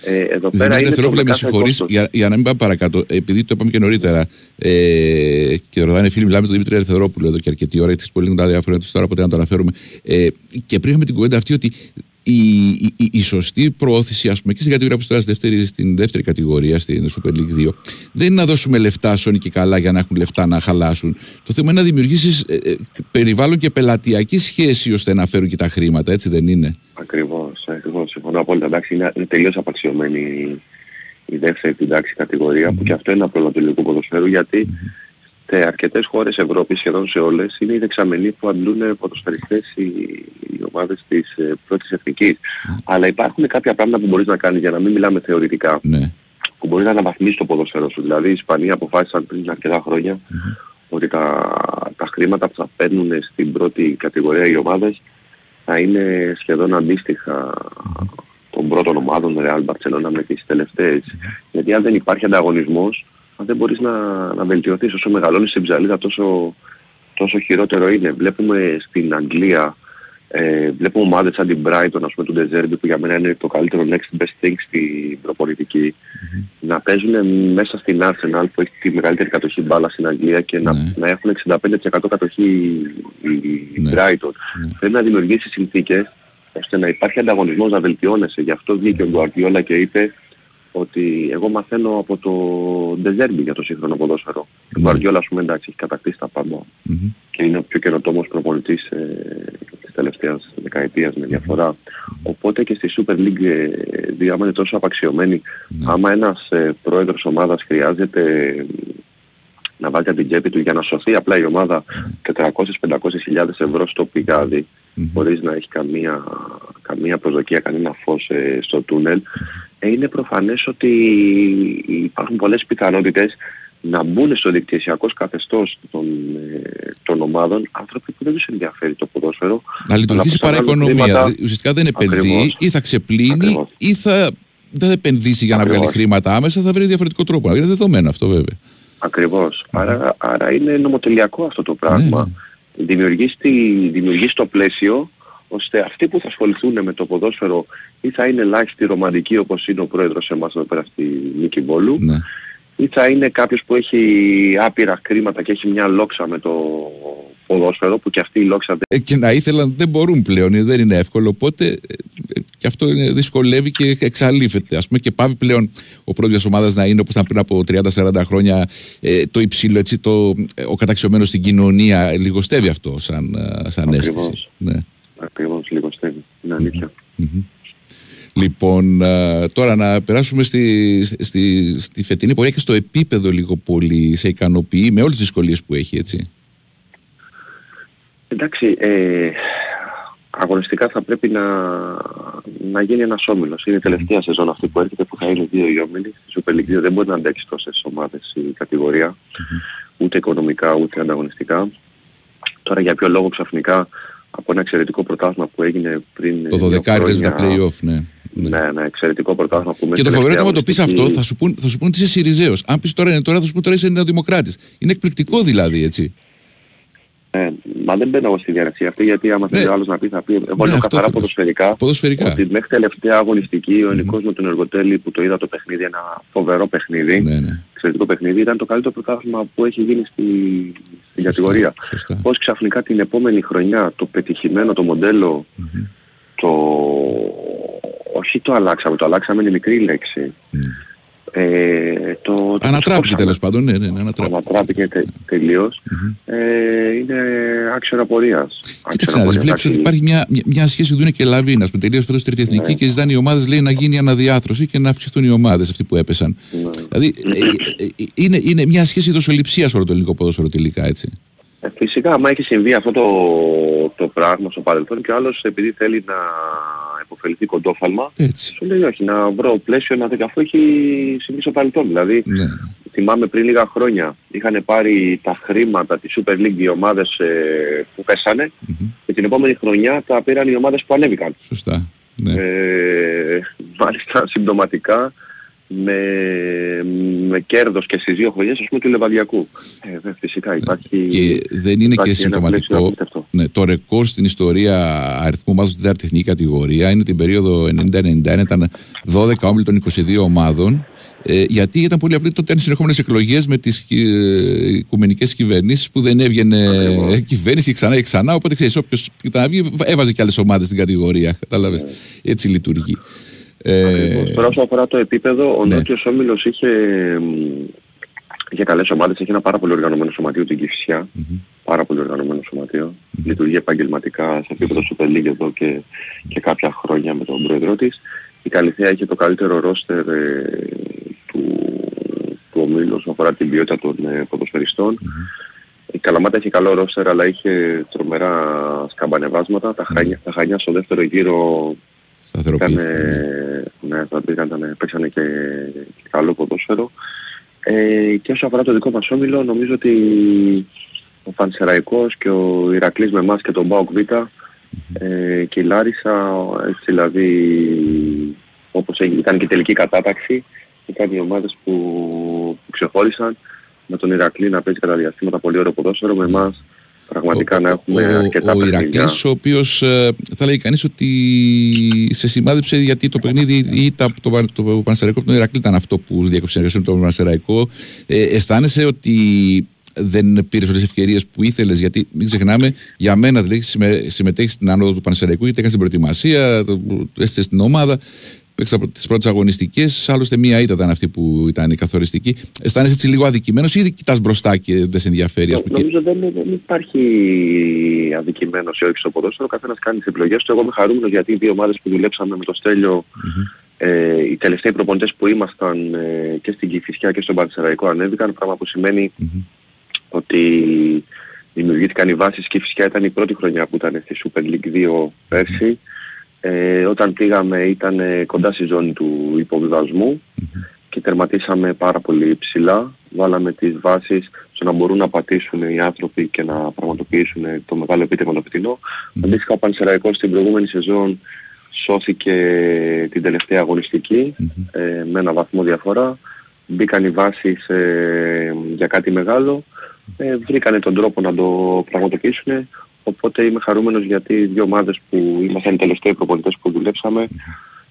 Ε, εδώ πέρα Δημήτρη είναι το Δευτερόπουλε, με κάθε συγχωρείς, κόστος. για, για να μην πάμε παρακάτω, επειδή το είπαμε και νωρίτερα, ε, και ρωτάνε φίλοι, μιλάμε με τον Δημήτρη Ελευθερόπουλο εδώ και αρκετή ώρα, έχει πολύ τα διάφορα τους τώρα, ποτέ να το αναφέρουμε. Ε, και πριν είχαμε την κουβέντα αυτή ότι η, η, η, η σωστή προώθηση, ας πούμε, και στην κατηγορία που τώρα στη δεύτερη, στην δεύτερη κατηγορία, στην Super League 2, δεν είναι να δώσουμε λεφτά σώνει και καλά για να έχουν λεφτά να χαλάσουν. Το θέμα είναι να δημιουργήσεις ε, ε, περιβάλλον και πελατειακή σχέση ώστε να φέρουν και τα χρήματα, έτσι δεν είναι; Ακριβώς, ακριβώς. Συμφωνώ απόλυτα. Εντάξει, είναι, είναι τελείως απαξιωμένη η, η δεύτερη την τάξη κατηγορία που και αυτό είναι ένα πρόβλημα του ελληνικού ποδοσφαίρου γιατί σε αρκετές χώρες Ευρώπης, σχεδόν σε όλες, είναι οι δεξαμενοί που αντλούν ποδοσφαιριστές οι, οι ομάδες της ε, πρώτης εθνικής. Αλλά υπάρχουν κάποια πράγματα που μπορείς να κάνεις για να μην μιλάμε θεωρητικά Ναι. που μπορείς να αναβαθμίσεις το ποδόσφαιρο σου. Δηλαδή οι Ισπανοί αποφάσισαν πριν αρκετά χρόνια ότι τα, τα χρήματα που θα παίρνουν στην πρώτη κατηγορία οι ομάδες θα είναι σχεδόν αντίστοιχα των πρώτων ομάδων Real Barcelona με τις τελευταίες. Γιατί αν δεν υπάρχει ανταγωνισμός, αν δεν μπορείς να, να βελτιωθείς όσο μεγαλώνεις την ψαλίδα τόσο, τόσο χειρότερο είναι. Βλέπουμε στην Αγγλία ε, βλέπουμε ομάδες σαν την Brighton, ας πούμε, του Deserbi, που για μένα είναι το καλύτερο next best thing στην προπονητικη να παίζουν μέσα στην Arsenal που έχει τη μεγαλύτερη κατοχή μπάλα στην Αγγλία και να, Ναι. να έχουν 65% κατοχή η, η Ναι. Brighton. Πρέπει να δημιουργήσει συνθήκες ώστε να υπάρχει ανταγωνισμός, να βελτιώνεσαι. Γι' αυτό βγήκε ο Γκουαρδιόλα και είπε ότι εγώ μαθαίνω από το Deserbi για το σύγχρονο ποδόσφαιρο. Ο Γκουαρδιόλα, ας πούμε, εντάξει, έχει κατακτήσει τα πάντα Μμμ. και είναι ο πιο καινοτόμος προπονητής ε, της τελευταίας δεκαετίας με διαφορά. Οπότε και στη Super League ε, δύο, άμα είναι τόσο απαξιωμένη, άμα ένας ε, πρόεδρος ομάδας χρειάζεται ε, να βάλει από την τσέπη του για να σωθεί απλά η ομάδα 400-500 χιλιάδες ευρώ στο πηγάδι χωρίς να έχει καμία, καμία προσδοκία, κανένα φως ε, στο τούνελ ε, είναι προφανές ότι υπάρχουν πολλές πιθανότητες να μπουν στο δικτυασιακό καθεστώς των, ε, των ομάδων άνθρωποι που δεν τους ενδιαφέρει το ποδόσφαιρο Να λειτουργήσει αλλά που παρά ψάχνουν οικονομία. χρήματα. Δηλαδή, Ουσιαστικά δεν επενδύει Ακριβώς. ή θα ξεπλύνει Ακριβώς. ή θα, δεν θα επενδύσει για να βγάλει Ακριβώς. χρήματα άμεσα, θα βρει διαφορετικό τρόπο. Είναι δεδομένο αυτό βέβαια. Ακριβώς. Άρα, άρα είναι νομοτελειακό αυτό το πράγμα. Ναι, Δημιουργείς, τη, δημιουργείς το πλαίσιο ώστε αυτοί που θα ασχοληθούν με το ποδόσφαιρο ή θα είναι ελάχιστοι ρομαντικοί όπως είναι ο πρόεδρος εμάς εδώ πέρα στη Νίκη Βόλου Ναι. Ή θα είναι κάποιος που έχει άπειρα χρήματα και έχει μια λόξα με το ποδόσφαιρο που και αυτή η λόξα δεν Ε, και να ήθελαν δεν μπορούν πλέον, ε, δεν είναι εύκολο. Οπότε ε, ε, και αυτό είναι, δυσκολεύει και εξαλείφεται. Α πούμε και πάβει πλέον ο πρώτο μια ομάδας να είναι όπως ήταν πριν από 30-40 χρόνια ε, το υψηλό, έτσι, το, ε, ο καταξιωμένος στην κοινωνία. Λιγοστεύει αυτό σαν, ε, σαν αίσθηση. Ακριβώς. Ναι. ακριβώς λιγοστεύει. Είναι αλήθεια. Λοιπόν, ε, τώρα να περάσουμε στη, στη, στη φετινή πορεία και στο επίπεδο λίγο πολύ σε ικανοποιεί με όλες τις δυσκολίες που έχει, έτσι. Εντάξει, ε, αγωνιστικά θα πρέπει να, να γίνει ένας όμιλος. Είναι η τελευταία σεζόν αυτή που έρχεται που θα είναι δύο οι όμιλοι. Στη Super League 2 δεν μπορεί να αντέξει τόσες ομάδες η κατηγορία, ούτε οικονομικά ούτε ανταγωνιστικά. Τώρα για ποιο λόγο ξαφνικά από ένα εξαιρετικό πρωτάθλημα που έγινε πριν Το δύο 12 παίζει τα χρόνια- play-off, ναι. Ναι. Ναι, ναι, εξαιρετικό πρωτάθλημα που Και το μέσα φοβερό είναι τελευταία άμα το πεις αγωνιστική- αυτό, θα σου, πούν, θα σου πούν ότι είσαι Σιριζέος. Αν πεις τώρα είναι τώρα, θα σου πούν τώρα είσαι Νεοδημοκράτης. Είναι εκπληκτικό δηλαδή, έτσι. Ε, μα δεν μπαίνω εγώ στη διαδικασία αυτή γιατί άμα θέλει Ναι. ο άλλος να πει θα πει εγώ Ναι, λέω αυτό καθαρά θέλω. ποδοσφαιρικά Ποδοσφαιρικά. ότι μέχρι τελευταία αγωνιστική ο Νικός με τον Εργοτέλη που το είδα το παιχνίδι ένα φοβερό παιχνίδι Ναι, ναι. εξαιρετικό παιχνίδι ήταν το καλύτερο πρωτάθλημα που έχει γίνει στη, στην κατηγορία. σωστά. Πώς ξαφνικά την επόμενη χρονιά το πετυχημένο το μοντελο το όχι το αλλάξαμε, το αλλάξαμε είναι μικρή λέξη. Ε, το, το Ανατράπηκε σκόψαμε. τέλος πάντων. Ναι, ναι, ναι, ανατράπηκε. Ανατράπηκε τε, τελείως. Ε, είναι άξιο απορίας. Κοίταξε να δεις, βλέπεις ότι υπάρχει μια, μια, μια σχέση Δούνε και Λαβίνα που τελείωσε φέτος τρίτη εθνική Ναι. και ζητάνε οι ομάδες λέει να γίνει αναδιάθρωση και να αυξηθούν οι ομάδες αυτοί που έπεσαν. Ναι. Δηλαδή ε, ε, ε, είναι, είναι μια σχέση δοσοληψίας όλο το ελληνικό ποδόσφαιρο τελικά έτσι. Ε, Φυσικά, άμα έχει συμβεί αυτό το, το πράγμα στο παρελθόν και ο άλλος επειδή θέλει να υποφεληθεί κοντόφαλμα, Έτσι. σου λέει όχι, να βρω πλαίσιο να δει αφού έχει συμβεί στο παρελθόν. Δηλαδή, Ναι. θυμάμαι πριν λίγα χρόνια είχαν πάρει τα χρήματα της Super League οι ομάδες ε, που πέσανε και την επόμενη χρονιά τα πήραν οι ομάδες που ανέβηκαν. Σωστά. Ναι. Ε, μάλιστα συμπτωματικά με, με κέρδος και στις δύο χρονιές ας πούμε του Λεβαδιακού. Ε, δε, φυσικά υπάρχει... Και δεν είναι και υπάρχει ένα πλαίσιο συμπτωματικό. απίστευτο. Ναι, το ρεκόρ στην ιστορία αριθμού ομάδων στην τέταρτη εθνική κατηγορία είναι την περίοδο 90-91, ήταν 12 όμιλοι των 22 ομάδων. Ε, γιατί ήταν πολύ απλή τότε ήταν συνεχόμενες εκλογές με τις ε, οικουμενικές κυβερνήσεις που δεν έβγαινε ε, κυβέρνηση και ξανά και ξανά. Οπότε ξέρεις, όποιος ήταν να βγει, έβαζε και άλλες ομάδες στην κατηγορία. Κατάλαβες. Έτσι λειτουργεί. Ε, Ακριβώς. Τώρα όσο αφορά το επίπεδο, ο ναι. Νότιος Όμιλος είχε, μ, είχε καλές ομάδες, είχε ένα πάρα πολύ οργανωμένο σωματείο την κηφισια Πάρα πολύ οργανωμένο σωματείο. Λειτουργεί επαγγελματικά σε επίπεδο Super League εδώ και, και κάποια χρόνια με τον πρόεδρό της. Η Καλυθέα είχε το καλύτερο ρόστερ ε, του, του ομίλου όσον αφορά την ποιότητα των ε, ποδοσφαιριστών. Η Καλαμάτα είχε καλό ρόστερ αλλά είχε τρομερά σκαμπανεβάσματα. Τα, Χανιά, τα Χανιά στο δεύτερο γύρο ήταν, σταθεροποιήθηκε. ναι, θα ήταν, παίξανε και, και καλό ποδόσφαιρο. Ε, και όσο αφορά το δικό μας όμιλο, νομίζω ότι ο Πανσεραϊκός και ο Ηρακλής με εμάς και τον Μπάουκ Β ε, και η Λάρισα, έτσι δηλαδή όπως έγινε, ήταν και η τελική κατάταξη, ήταν οι ομάδες που, που ξεχώρισαν με τον Ηρακλή να παίζει κατά διαστήματα πολύ ωραίο ποδόσφαιρο, με εμάς πραγματικά να έχουμε αρκετά ο, ο παιχνίδια. Ηρακλής, ο οποίος ε, θα λέει κανείς ότι σε σημάδεψε γιατί το παιχνίδι ή τα, το, το, το Πανσεραϊκό από τον Ηρακλή ήταν αυτό που διέκοψε συνεργασία με τον Πανσεραϊκό. Ε, αισθάνεσαι ότι δεν πήρες όλες τις ευκαιρίες που ήθελες, γιατί μην ξεχνάμε, για μένα δηλαδή συμμε, συμμετέχεις στην άνοδο του Πανσεραϊκού, γιατί έκανε την προετοιμασία, το, έστειλες στην ομάδα, παίξα τις πρώτες αγωνιστικές. Άλλωστε, μία ήταν αυτή που ήταν η καθοριστική. Αισθάνεσαι έτσι λίγο αδικημένος ή ήδη κοιτάς μπροστά και δεν σε ενδιαφέρει, ας πούμε. και- Νομίζω δεν, δεν υπάρχει αδικημένος ή όχι στο ποδόσφαιρο, ο καθένας κάνει τις επιλογές του. Εγώ είμαι χαρούμενος γιατί οι δύο ομάδες που δουλέψαμε με το στελιο ε, οι τελευταίοι προπονητές που ήμασταν ε, και στην Κηφισιά και στον Πανσεραϊκό ανέβηκαν, πράγμα που σημαίνει ότι δημιουργήθηκαν οι βάσεις και η Κηφισιά ήταν η πρώτη χρονιά που ήταν στη Super League 2 πέρσι. Ε, όταν πήγαμε ήταν ε, κοντά στη ζώνη του υποβιβασμού και τερματίσαμε πάρα πολύ ψηλά. Βάλαμε τις βάσεις στο να μπορούν να πατήσουν οι άνθρωποι και να πραγματοποιήσουν το μεγάλο επίτευγμα το φετινό. Αντίστοιχα ο Πανσεραϊκός στην προηγούμενη σεζόν σώθηκε την τελευταία αγωνιστική ε, με ένα βαθμό διαφορά. Μπήκαν οι βάσεις ε, για κάτι μεγάλο. Ε, βρήκανε τον τρόπο να το πραγματοποιήσουν. Οπότε είμαι χαρούμενος γιατί οι δύο ομάδες που ήμασταν οι τελευταίοι προπονητές που δουλέψαμε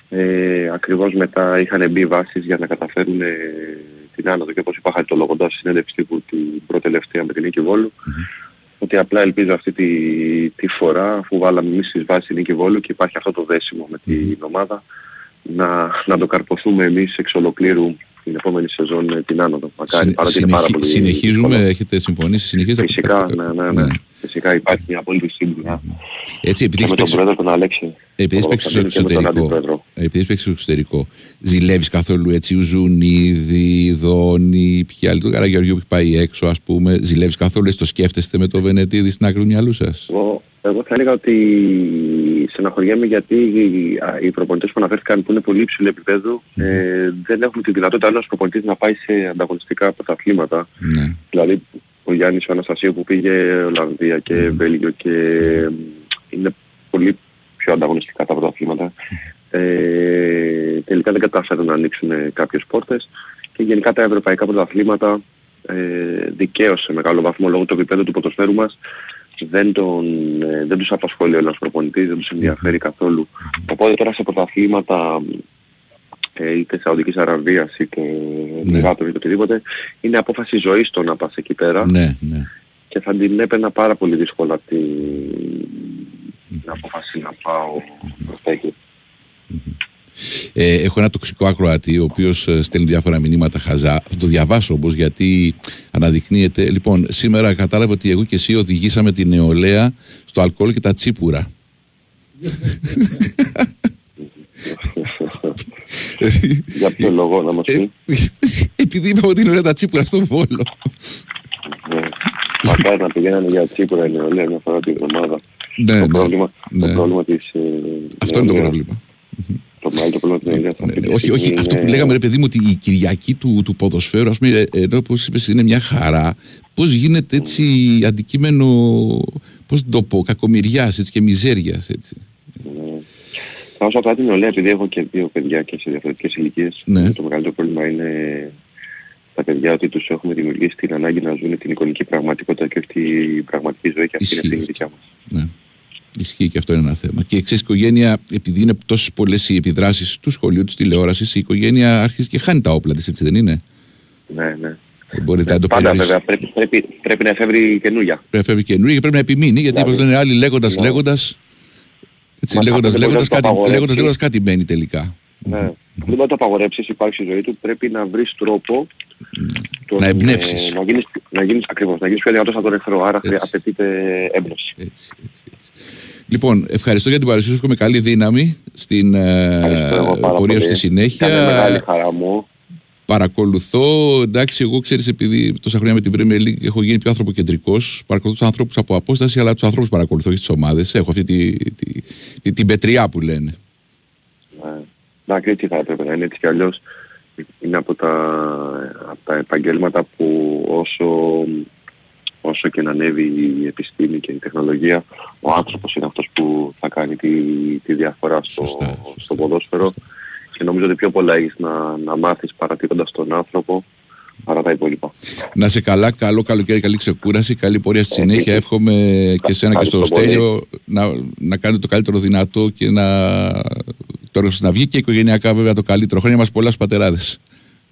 ε, ακριβώς μετά είχαν μπει βάσεις για να καταφέρουν ε, την άνοδο και όπως είπα χαριτολογώντας στη συνέντευξη τύπου την πρώτη τελευταία με την Νίκη Βόλου ότι απλά ελπίζω αυτή τη, τη φορά αφού βάλαμε εμείς τις βάσεις στην Νίκη Βόλου και υπάρχει αυτό το δέσιμο με την ομάδα να, να το καρποθούμε εμείς εξ ολοκλήρου την επόμενη σεζόν ε, την άνοδο. Μακάρι, Συνε- παρότι είναι πάρα συνεχι- πολύ συνεχίζουμε, δύσκολο. έχετε συμφωνήσει, συνεχίζετε. Φυσικά, ναι, ναι, ναι. Φυσικά υπάρχει μια απόλυτη σύμπνοια. Έτσι, επειδή Και έχεις με τον παίξει- πρόεδρο τον Αλέξη. Επειδή τον παίξει στο Κωνσταντίνο και με τον εξωτερικό, αντιπρόεδρο. επειδή παίξει στο εξωτερικό, ζηλεύεις καθόλου έτσι Ουζουνίδη, Δόνη, ποια άλλη, το Καραγεωργίου που έχει πάει έξω, ας πούμε, ζηλεύεις καθόλου έτσι το σκέφτεστε με το Βενετίδη στην άκρη του μυαλού σας; Εγώ, εγώ θα έλεγα ότι στεναχωριέμαι γιατί οι, α, οι προπονητές που αναφέρθηκαν που είναι πολύ υψηλού επίπεδου ε, δεν έχουν τη δυνατότητα ένας προπονητής να πάει σε ανταγωνιστικά πρωταθλήματα. Ναι. Δηλαδή ο Γιάννης ο Αναστασίου που πήγε Ολλανδία και Βέλγιο και ε, είναι πολύ πιο ανταγωνιστικά τα πρωταθλήματα. Ε, τελικά δεν κατάφεραν να ανοίξουν ε, κάποιες πόρτες και γενικά τα ευρωπαϊκά πρωταθλήματα ε, δικαίως σε μεγάλο βαθμό λόγω του επίπεδου του ποδοσφαίρου μας δεν, τον, ε, δεν τους απασχολεί ο ένας προπονητής, δεν τους ενδιαφέρει καθόλου. Οπότε τώρα σε πρωταθλήματα ε, είτε Σαουδικής Αραβίας είτε Εμμυράτων είτε οτιδήποτε είναι απόφαση ζωής το να πας εκεί πέρα Ναι, ναι. και θα την έπαιρνα πάρα πολύ δύσκολα την, την απόφαση να πάω προς τα εκεί. Ε, έχω ένα τοξικό ακροατή, ο οποίος στέλνει διάφορα μηνύματα χαζά. Θα το διαβάσω όμως, γιατί αναδεικνύεται. Λοιπόν, σήμερα κατάλαβα ότι εγώ και εσύ οδηγήσαμε την νεολαία στο αλκοόλ και τα τσίπουρα. Για ποιο λόγο να μας Ε, πεις; Επειδή είπαμε ότι είναι ωραία τα τσίπουρα στο βόλο. Ναι. Μακάρι να πηγαίνανε για τσίπουρα η νεολαία μια φορά την εβδομάδα. Ναι, το, ναι, πρόβλημα, ναι. το πρόβλημα της ε, Αυτό είναι το νεολαίας, πρόβλημα. Το μεγαλύτερο πρόβλημα της νεολαίας αυτή τη Ναι, όχι, όχι, στιγμή αυτό που είναι- λέγαμε ρε παιδί μου ότι η Κυριακή του, του ποδοσφαίρου, ας πούμε, ε, ενώ όπως είπες είναι μια χαρά, πώς γίνεται έτσι αντικείμενο, πώς να το πω, κακομοιριάς έτσι, και μιζέριας έτσι. Όσο αφορά την νεολαία, επειδή έχω και δύο παιδιά και σε διαφορετικές ηλικίες, Ναι. το μεγαλύτερο πρόβλημα είναι τα παιδιά ότι τους έχουμε δημιουργήσει την ανάγκη να ζουν την εικονική πραγματικότητα και όχι την πραγματική ζωή και αυτή είναι Ισχύει ευθύνη αυτό. δικιά μας. Ναι. Ισχύει και αυτό είναι ένα θέμα. Και ξέρεις, η οικογένεια, επειδή είναι τόσες πολλές οι επιδράσεις του σχολείου, της τηλεόρασης, η οικογένεια αρχίζει και χάνει τα όπλα της, έτσι δεν είναι; Ναι, ναι. Δεν μπορείτε να το Πάντα περιορίσει. βέβαια πρέπει, πρέπει, πρέπει να εφεύρει καινούρια. Πρέπει να φεύγει καινούργια και πρέπει να επιμείνει, γιατί όπως Δηλαδή, λένε άλλοι, λέγοντας, ναι. λέγοντας. Έτσι, Μα λέγοντας, αυτό δεν λέγοντας, μπορεί να το κάτι, απαγορεύσει. λέγοντας, λέγοντας κάτι μένει τελικά. Ναι. Δεν μπορεί να το απαγορεύσεις, υπάρχει στη ζωή του, πρέπει να βρεις τρόπο τον, Να εμπνεύσεις. ε, να γίνεις, να γίνεις, ακριβώς, να γίνεις πιο δυνατός από τον εχθρό, άρα χρεια- Έτσι. απαιτείται έμπνευση. Έτσι, έτσι, έτσι. Λοιπόν, ευχαριστώ για την παρουσία σου. Εύχομαι καλή δύναμη στην ε, Ευχαριστώ εγώ πάρα πορεία σου πολύ. στη συνέχεια. Ήταν μεγάλη χαρά μου. Παρακολουθώ, εντάξει, εγώ ξέρεις, επειδή τόσα χρόνια με την Premier League έχω γίνει πιο ανθρωποκεντρικός. Παρακολουθώ του ανθρώπους από απόσταση, αλλά τους ανθρώπους παρακολουθώ, όχι τις ομάδες. Έχω αυτή τη, τη, τη, την πετριά που λένε. Ναι. Εντάξει, έτσι θα έπρεπε να είναι, έτσι κι αλλιώς είναι από τα, από τα επαγγέλματα που όσο, όσο και να ανέβει η επιστήμη και η τεχνολογία, ο άνθρωπος είναι αυτός που θα κάνει τη, τη διαφορά στο, Σωστά, σωστά, στο ποδόσφαιρο και νομίζω ότι πιο πολλά έχεις να, να μάθεις παρατηρώντας τον άνθρωπο παρά τα υπόλοιπα. Να σε καλά, καλό καλοκαίρι, καλή ξεκούραση, καλή πορεία στη συνέχεια. Εύχομαι και σένα και στο Ευχαριστώ πολύ. Στέλιο να, να κάνετε το καλύτερο δυνατό και να το έργο σας να βγει και οικογενειακά βέβαια το καλύτερο. Χρόνια μας πολλά στους πατεράδες.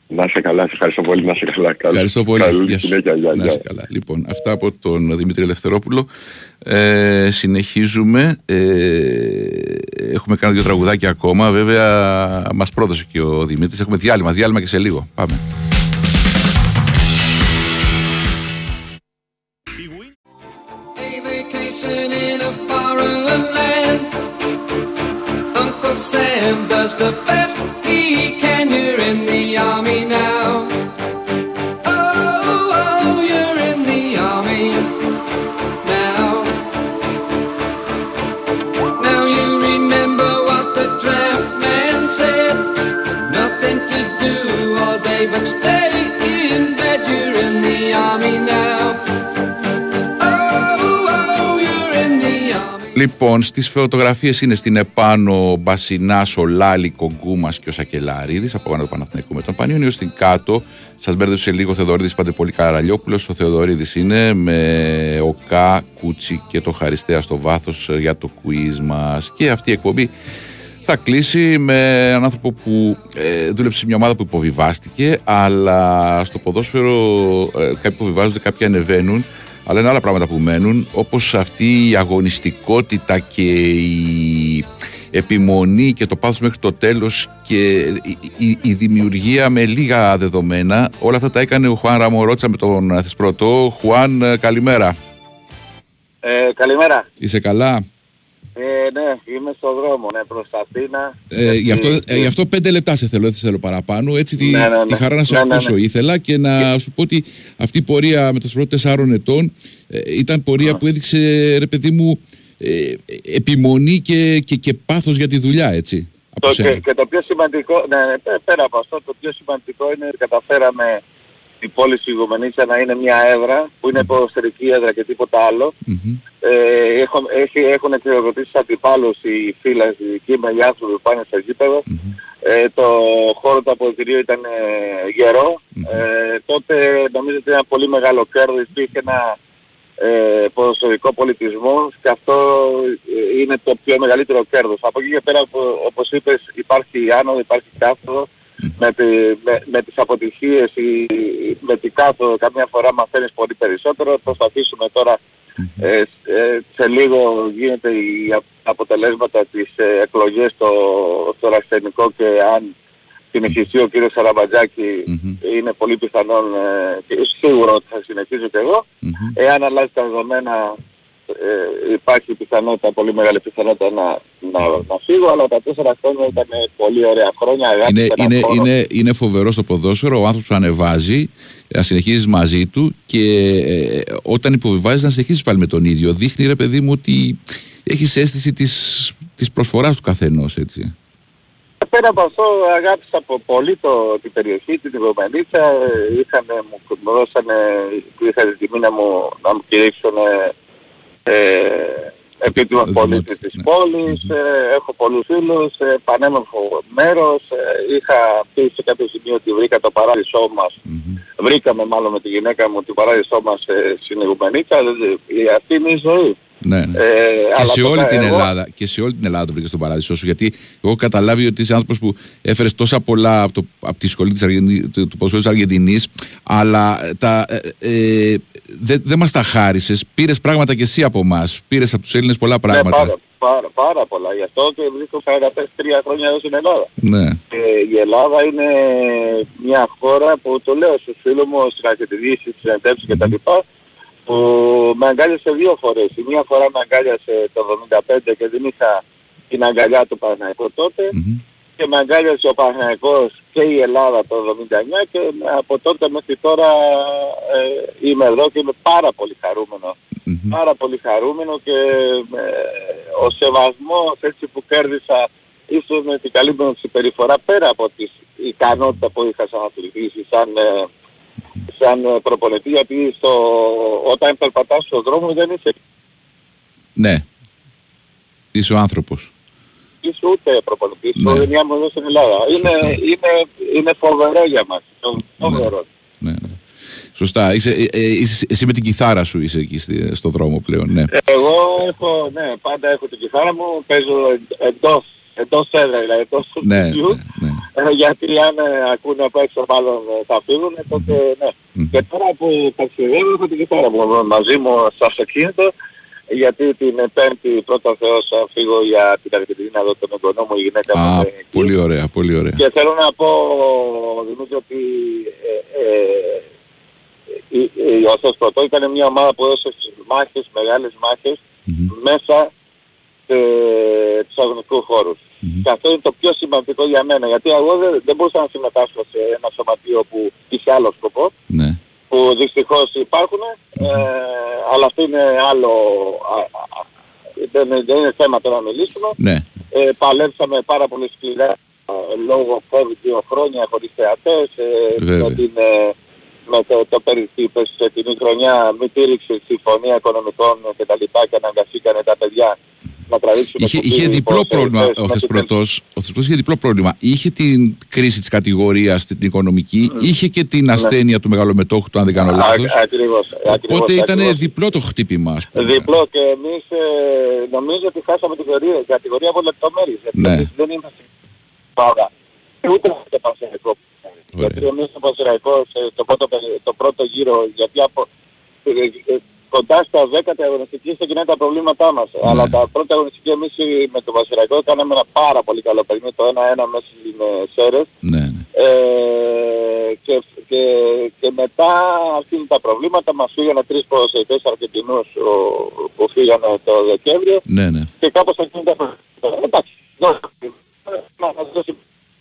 Να είσαι καλά, σε ευχαριστώ πολύ, να είσαι καλά. Καλή- Ευχαριστώ πολύ. Καλή Γεια σου. συνέχεια, γεια, Να γεια. είσαι καλά. Λοιπόν, αυτά από τον Δημήτρη Ελευθερόπουλο. Ε, συνεχίζουμε. Ε, έχουμε κάνει δύο τραγουδάκια ακόμα. Βέβαια, μας πρόδωσε και ο Δημήτρης. Έχουμε διάλειμμα, διάλειμμα και σε λίγο. Πάμε. Λοιπόν, στις φωτογραφίες είναι στην επάνω Μπασινάς, ο Λάλη, Κογκούμας και ο Σακελαρίδη από πάνω του Παναθηναϊκού με τον Πανιόνιο. Στην κάτω, σας μπέρδεψε λίγο ο Θεοδωρίδη Παντεπολή Καραλιόπουλος. Ο Θεοδωρίδης είναι με ο Κα, Κούτσι και το Χαριστέα στο βάθος για το quiz μας. Και αυτή η εκπομπή θα κλείσει με έναν άνθρωπο που ε, δούλεψε σε μια ομάδα που υποβιβάστηκε, αλλά στο ποδόσφαιρο ε, κάποιοι υποβιβάζονται, κάποιοι ανεβαίνουν, αλλά είναι άλλα πράγματα που μένουν, όπως αυτή η αγωνιστικότητα και η επιμονή και το πάθος μέχρι το τέλος και η, η- η δημιουργία με λίγα δεδομένα, όλα αυτά τα έκανε ο Χουάν Ραμορότσα με τον Θεσπρωτό. Χουάν, ε, καλημέρα. Ε, καλημέρα. Είσαι καλά; Ε, ναι, είμαι στο δρόμο, ναι, προς τα Αθήνα. Ε, γι, αυτό, Γιατί- ε, γι' αυτό πέντε λεπτά σε θέλω, δεν σε θέλω παραπάνω. Έτσι τη, Ναι, ναι, ναι. τη χαρά να σε Ναι, ναι, ακούσω ναι. ήθελα και να σου πω ότι αυτή η πορεία με τους πρώτους τεσσάρων ετών ε, ήταν πορεία που έδειξε, ρε παιδί μου, ε, επιμονή και, και, και πάθος για τη δουλειά, έτσι. Από Το, σένα. και, και το πιο σημαντικό, ναι, ναι, πέ- πέρα από αυτό, το πιο σημαντικό είναι ότι καταφέραμε η πόλη Σιγουμενίτσα να είναι μια έδρα που είναι ποδοσφαιρική έδρα και τίποτα άλλο. Μμμ. Ε, έχω, έχει, έχουν εκδηλωτήσει αντιπάλους οι φίλοι, οι δικοί με οι άνθρωποι που πάνε στο γηπεδο Ε, το χώρο του αποδητηρίου ήταν ε, γερο Ε, τότε νομίζω ότι ήταν πολύ μεγάλο κέρδος, υπήρχε ένα ε, ποδοσφαιρικό πολιτισμό και αυτό ε, είναι το πιο μεγαλύτερο κέρδος. Από εκεί και πέρα, οπο- όπως είπες, υπάρχει άνοδο, υπάρχει κάθοδο. Με, τη, με, με τις αποτυχίες ή με την κάθοδο καμιά φορά μαθαίνεις πολύ περισσότερο. Προσπαθήσουμε τώρα ε, σ- ε, σε λίγο γίνεται οι α- αποτελέσματα της ε, εκλογές στο, στο Ραστενικό και αν συνεχιστεί ο κύριος Σαραμπατζάκη είναι πολύ πιθανόν ε, και σίγουρο ότι θα συνεχίσω και εγώ. Εάν αλλάζει τα δεδομένα ε, υπάρχει πιθανότητα, πολύ μεγάλη πιθανότητα να, να, να φύγω, αλλά τα τέσσερα χρόνια ήταν πολύ ωραία χρόνια. αγάπη Είναι, σε έναν είναι, χώρο. είναι, είναι φοβερό στο ποδόσφαιρο ο άνθρωπος που ανεβάζει, να συνεχίζεις μαζί του και ε, όταν υποβιβάζεις να συνεχίζεις πάλι με τον ίδιο. Δείχνει ρε παιδί μου ότι έχεις αίσθηση της, της προσφοράς του καθενός, έτσι. Πέρα από αυτό αγάπησα από πολύ το, την περιοχή, την Ιβομενίτσα. Είχαν, μου, μου δώσανε, είχα την τιμή να μου, να μου κηρύξουν ε, επίτιμος Ο πολίτης Δημότης, της ναι. πόλης, ε, έχω πολλούς φίλους, ε, πανέμορφο μέρος, ε, είχα πει σε κάποιο σημείο ότι βρήκα το παράδεισό μας, βρήκαμε μάλλον με τη γυναίκα μου το παράδεισό μας ε, στην Ιγουμενίτσα, ε, αυτή είναι η ζωή. Ναι, ναι. Ε, και, αλλά σε τώρα όλη την εγώ- Ελλάδα, και σε όλη την Ελλάδα το βρήκα στον παράδεισό σου. Γιατί εγώ έχω καταλάβει ότι είσαι άνθρωπος που έφερες τόσα πολλά από, το, από τη σχολή της Αργεντινής, του, του ποδοσφαίρου της Αργεντινής, αλλά ε, τα, ε, ε, δεν δεν μας τα χάρισες. Πήρες πράγματα κι εσύ από εμάς. Πήρες από τους Έλληνες πολλά Ναι, πράγματα. πάρα, πάρα, πάρα πολλά. Γι' αυτό και βρίσκω 43 χρόνια εδώ στην Ελλάδα. Ναι. Ε, η Ελλάδα είναι μια χώρα που το λέω στους φίλους μου, στις αρχιτεδίες, στις συνεντεύξεις κτλ. που με αγκάλιασε δύο φορές. Η μία φορά με αγκάλιασε το 1975 και δεν είχα την αγκαλιά του Παναθηναϊκού τότε και με αγκάλιασε ο Παναθηναϊκός και η Ελλάδα το 1979 και από τότε μέχρι τώρα ε, είμαι εδώ και είμαι πάρα πολύ χαρούμενο. Πάρα πολύ χαρούμενο και ε, ο σεβασμός έτσι που κέρδισα ίσως με την καλή μου συμπεριφορά πέρα από τη ικανότητα που είχα σαν αθλητής ή σαν, ε, σαν ε, προπονητή γιατί στο, όταν περπατάς στον δρόμο δεν είσαι, ναι. Είσαι ο άνθρωπος. Είσαι ούτε προπονητής, Ναι. ναι. το μου εδώ στην Ελλάδα. Είναι, είναι, είναι φοβερό για μας. Φοβερό. Ναι, ναι. Σωστά. Είσαι, ε, ε, είσαι- εσύ με την κιθάρα σου είσαι εκεί στη- στο δρόμο πλέον. Ναι. Εγώ έχω, ναι, πάντα έχω την κιθάρα μου, παίζω εν- εντός, εντός έδρα, δηλαδή εντός του Ναι, σπιτιού. ναι, ναι. Ε, γιατί αν ε, ακούνε απ' έξω μάλλον ε, θα φύγουν, τότε ναι. Και τώρα που ταξιδεύω έχω την κιθάρα μου μαζί μου στο αυτοκίνητο, γιατί την πέμπτη πρώτα Θεός θα φύγω για την Αργεντινή να δω τον εγγονό μου, η γυναίκα μου. Α, είναι εκεί. πολύ ωραία, πολύ ωραία. Και θέλω να πω, Δημήτρη, ότι ε, ε, η, η Ορθός Πρωτό ήταν μια ομάδα που έδωσε στις μάχες, μεγάλες μάχες, μέσα σε τους αγωνικούς χώρους. Και αυτό είναι το πιο σημαντικό για μένα, γιατί εγώ δεν, δεν μπορούσα να συμμετάσχω σε ένα σωματείο που είχε άλλο σκοπό, Ναι. Που δυστυχώς υπάρχουν, ε, αλλά αυτό είναι άλλο, α, α, δεν, δεν είναι θέμα τώρα να μιλήσουμε. Ναι. Ε, παλέψαμε πάρα πολύ σκληρά ε, λόγω COVID δύο χρόνια χωρίς θεατές, ε, Βέβαια. με, την, ε, με το, το περιτύπες σε την χρονιά μη τήρηξε συμφωνία οικονομικών και τα λοιπά και αναγκαστήκανε τα παιδιά να τραβήξουν Είχε, κουμπί είχε διπλό ποδοσφαιριστές πρόβλημα ο με την- Θεσπρωτός. Ο Θεσπρωτός είχε διπλό πρόβλημα. Είχε την κρίση της κατηγορίας, την οικονομική, είχε και την ασθένεια του μεγαλομετόχου του, αν δεν κάνω Α, λάθος. ακριβώς, Οπότε ακριβώς, ήταν ακριβώς. διπλό το χτύπημα, ας πούμε. Διπλό και εμείς ε, νομίζω ότι χάσαμε την κατηγορία, κατηγορία από λεπτομέρειες. γιατί Ναι. εμείς δεν είμαστε πάρα. Ούτε στο Πανσεραϊκό. Γιατί εμείς στο Πανσεραϊκό σε το πρώτο, περι- το πρώτο γύρο, γιατί από, ε, ε, κοντά στα 10 αγωνιστική ξεκινάνε τα προβλήματά μας. Ναι. Αλλά τα πρώτα αγωνιστική εμείς ε, με το Πανσεραϊκό κάναμε ένα πάρα πολύ καλό παιχνίδι, το 1-1 μέσα στις ε, Σέρες. Ναι, ναι. Ε, και, και, και μετά αρχίζουν τα προβλήματα, μας φύγανε τρεις ποδοσφαιριστές Αργεντινούς ο- που φύγανε το Δεκέμβριο ναι, ναι. και κάπως αρχίζουν τα προβλήματα. Εντάξει, δώσε. Να μας δώσει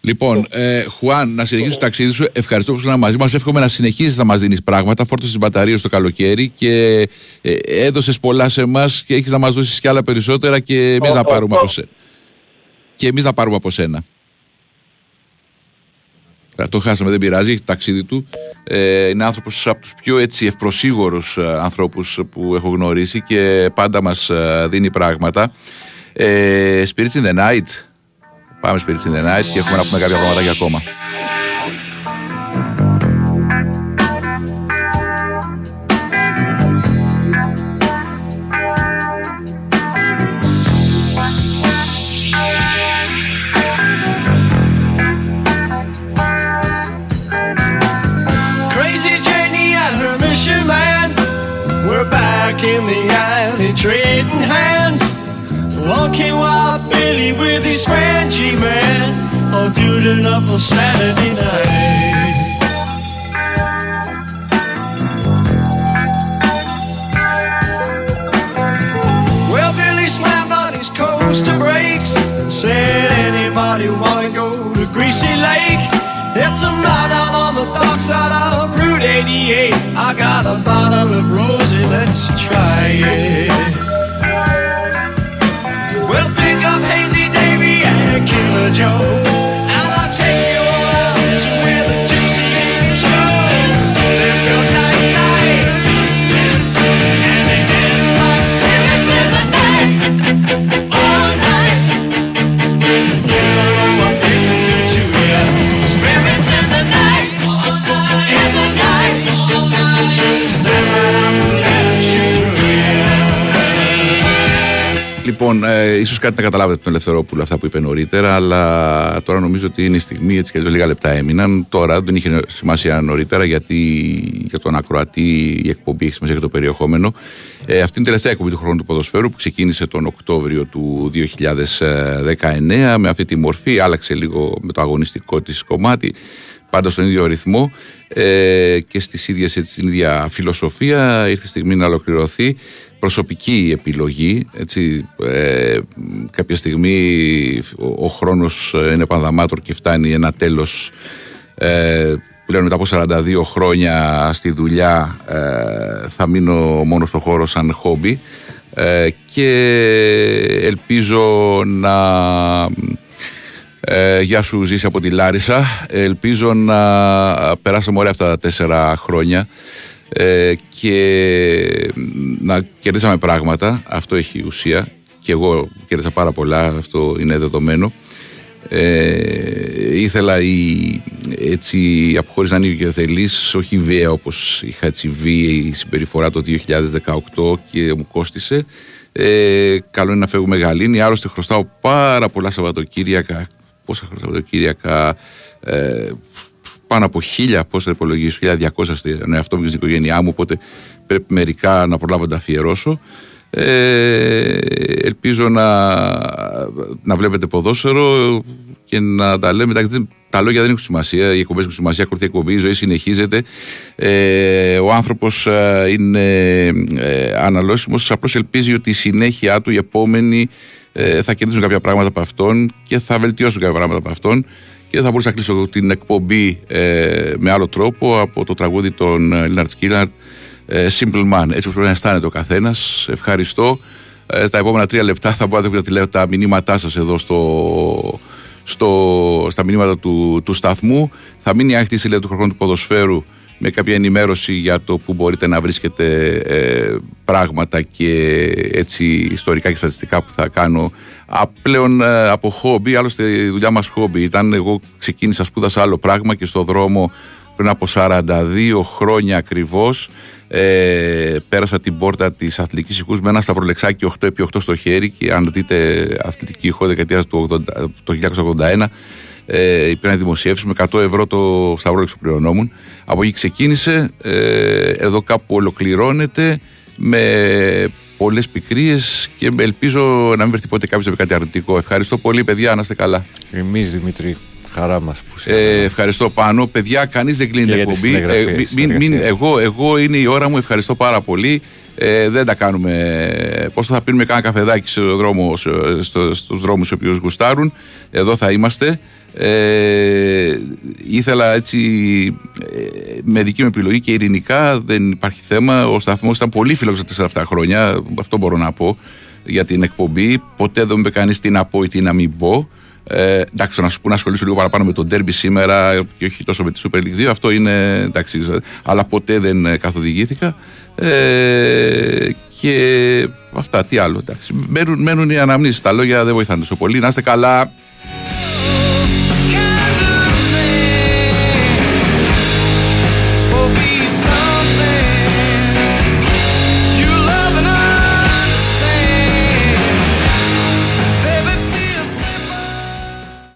Λοιπόν, ε, Χουάν, να συνεχίσει το ταξίδι σου. Ευχαριστώ που ήσουν μαζί μας. Εύχομαι να συνεχίσει να μας δίνεις πράγματα. Φόρτωσες τις μπαταρίες το καλοκαίρι και ε, έδωσες πολλά σε εμάς και έχεις να μας δώσεις κι άλλα περισσότερα και εμείς να πάρουμε από σένα. Και εμείς να πάρουμε από σένα. Ε, Το χάσαμε, δεν πειράζει, έχει το ταξίδι του. Ε, είναι άνθρωπος από τους πιο έτσι ευπροσίγωρους ανθρώπους που έχω γνωρίσει και πάντα μας δίνει πράγματα. Ε, Spirits in the Night. Πάμε Spirits in the Night και έχουμε να πούμε κάποια πράγματα ακόμα. Crazy Janie and her mission man. We're back in the alley trading hands. Along came Billy with his friend G-Man. All dude up for Saturday night. Well, Billy slammed on his coaster brakes and said, anybody wanna go to Greasy Lake? It's a night out on the dark side of Route 88. I got a bottle of rosé, let's try it. a joke. Λοιπόν, ε, ίσως κάτι να καταλάβετε τον Ελευθερόπουλο αυτά που είπε νωρίτερα, αλλά τώρα νομίζω ότι είναι η στιγμή, έτσι και αλλιώς λίγα λεπτά έμειναν. Τώρα δεν είχε σημασία νωρίτερα, γιατί για τον ακροατή η εκπομπή έχει σημασία για το περιεχόμενο. Ε, αυτή είναι η τελευταία εκπομπή του χρόνου του ποδοσφαίρου που ξεκίνησε τον Οκτώβριο του 2019 με αυτή τη μορφή. Άλλαξε λίγο με το αγωνιστικό της κομμάτι πάντα στον ίδιο ρυθμό ε, και στις ίδιες, έτσι, στην ίδια φιλοσοφία ήρθε η στιγμή να ολοκληρωθεί προσωπική επιλογή έτσι, ε, κάποια στιγμή ο, ο χρόνος είναι πανδαμάτωρ και φτάνει ένα τέλος ε, πλέον μετά από 42 χρόνια στη δουλειά ε, θα μείνω μόνο στο χώρο σαν χόμπι ε, και ελπίζω να ε, γεια σου ζήσει από τη Λάρισα. Ελπίζω να περάσαμε ωραία αυτά τα τέσσερα χρόνια ε, και να κερδίσαμε πράγματα. Αυτό έχει ουσία. Και εγώ κέρδισα πάρα πολλά, αυτό είναι δεδομένο. Ε, ήθελα η έτσι αποχώρηση να είναι και θελής, όχι βία όπως είχα έτσι η συμπεριφορά το 2018 και μου κόστισε. Ε, καλό είναι να φεύγουμε γαλήνη. Άλλωστε χρωστάω πάρα πολλά Σαββατοκύριακα πόσα Σαββατοκύριακα, ε, πάνω από χίλια, πώς θα υπολογίσω, 1200 στον εαυτό μου και στην οικογένειά μου. Οπότε πρέπει μερικά να προλάβω να τα αφιερώσω. Ε, ελπίζω να, να βλέπετε ποδόσφαιρο και να τα λέμε. Εντάξει, τα λόγια δεν έχουν σημασία, οι εκπομπές έχουν σημασία, ακολουθεί η εκπομπή, η ζωή συνεχίζεται. Ε, ο άνθρωπος ε, είναι ε, αναλώσιμος, απλώς ελπίζει ότι η συνέχεια του, η επόμενη, ε, θα κερδίσουν κάποια πράγματα από αυτόν και θα βελτιώσουν κάποια πράγματα από αυτόν. Και θα μπορούσα να κλείσω την εκπομπή ε, με άλλο τρόπο από το τραγούδι των Λίναρτ Σκίλαρτ, ε, Simple Man. Έτσι όπως πρέπει να αισθάνεται ο καθένας. Ευχαριστώ. Ε, τα επόμενα τρία λεπτά θα μπορείτε να τηλέφωνο τα μηνύματά σας εδώ στο, στο, στα μηνύματα του, του σταθμού. Θα μείνει ανοιχτή η σελίδα του χρόνου του ποδοσφαίρου με κάποια ενημέρωση για το που μπορείτε να βρίσκετε ε, πράγματα και έτσι ιστορικά και στατιστικά που θα κάνω. Α, πλέον ε, από χόμπι, άλλωστε η δουλειά μας χόμπι ήταν εγώ ξεκίνησα σπούδασα άλλο πράγμα και στο δρόμο πριν από 42 χρόνια ακριβώς ε, πέρασα την πόρτα της αθλητικής οικού με ένα σταυρολεξάκι 8x8 στο χέρι και αν δείτε αθλητική ηχό δεκαετίας του 80, το 1981 ε, υπήρχαν δημοσιεύσει με 100 ευρώ το σταυρό εξωπληρωνόμουν. Από εκεί ξεκίνησε, ε, εδώ κάπου ολοκληρώνεται με πολλές πικρίες και ελπίζω να μην βρεθεί ποτέ κάποιος με κάτι αρνητικό. Ευχαριστώ πολύ, παιδιά, να είστε καλά. Εμείς Δημήτρη, χαρά μας που ε, Ευχαριστώ πάνω. Παιδιά, κανείς δεν κλείνει την εκπομπή. Ε, μην, μην, εγώ, εγώ είναι η ώρα μου, ευχαριστώ πάρα πολύ. Ε, δεν τα κάνουμε. Πώς θα πίνουμε κάνα καφεδάκι στο δρόμο, στο, στους δρόμους οι οποίους γουστάρουν. Εδώ θα είμαστε. Ε, ήθελα έτσι ε, με δική μου επιλογή και ειρηνικά δεν υπάρχει θέμα. Ο σταθμός ήταν πολύ φίλο τα αυτά χρόνια. Αυτό μπορώ να πω για την εκπομπή. Ποτέ δεν μου είπε κανείς τι να πω ή τι να μην πω. Ε, εντάξει, να σου πω να ασχολήσω λίγο παραπάνω με τον Derby σήμερα και όχι τόσο με τη Super League 2. Αυτό είναι εντάξει, αλλά ποτέ δεν ε, καθοδηγήθηκα. Ε, και αυτά, τι άλλο. Εντάξει. Μένουν, μένουν οι αναμνήσεις. Τα λόγια δεν βοηθάνε τόσο πολύ. Να είστε καλά.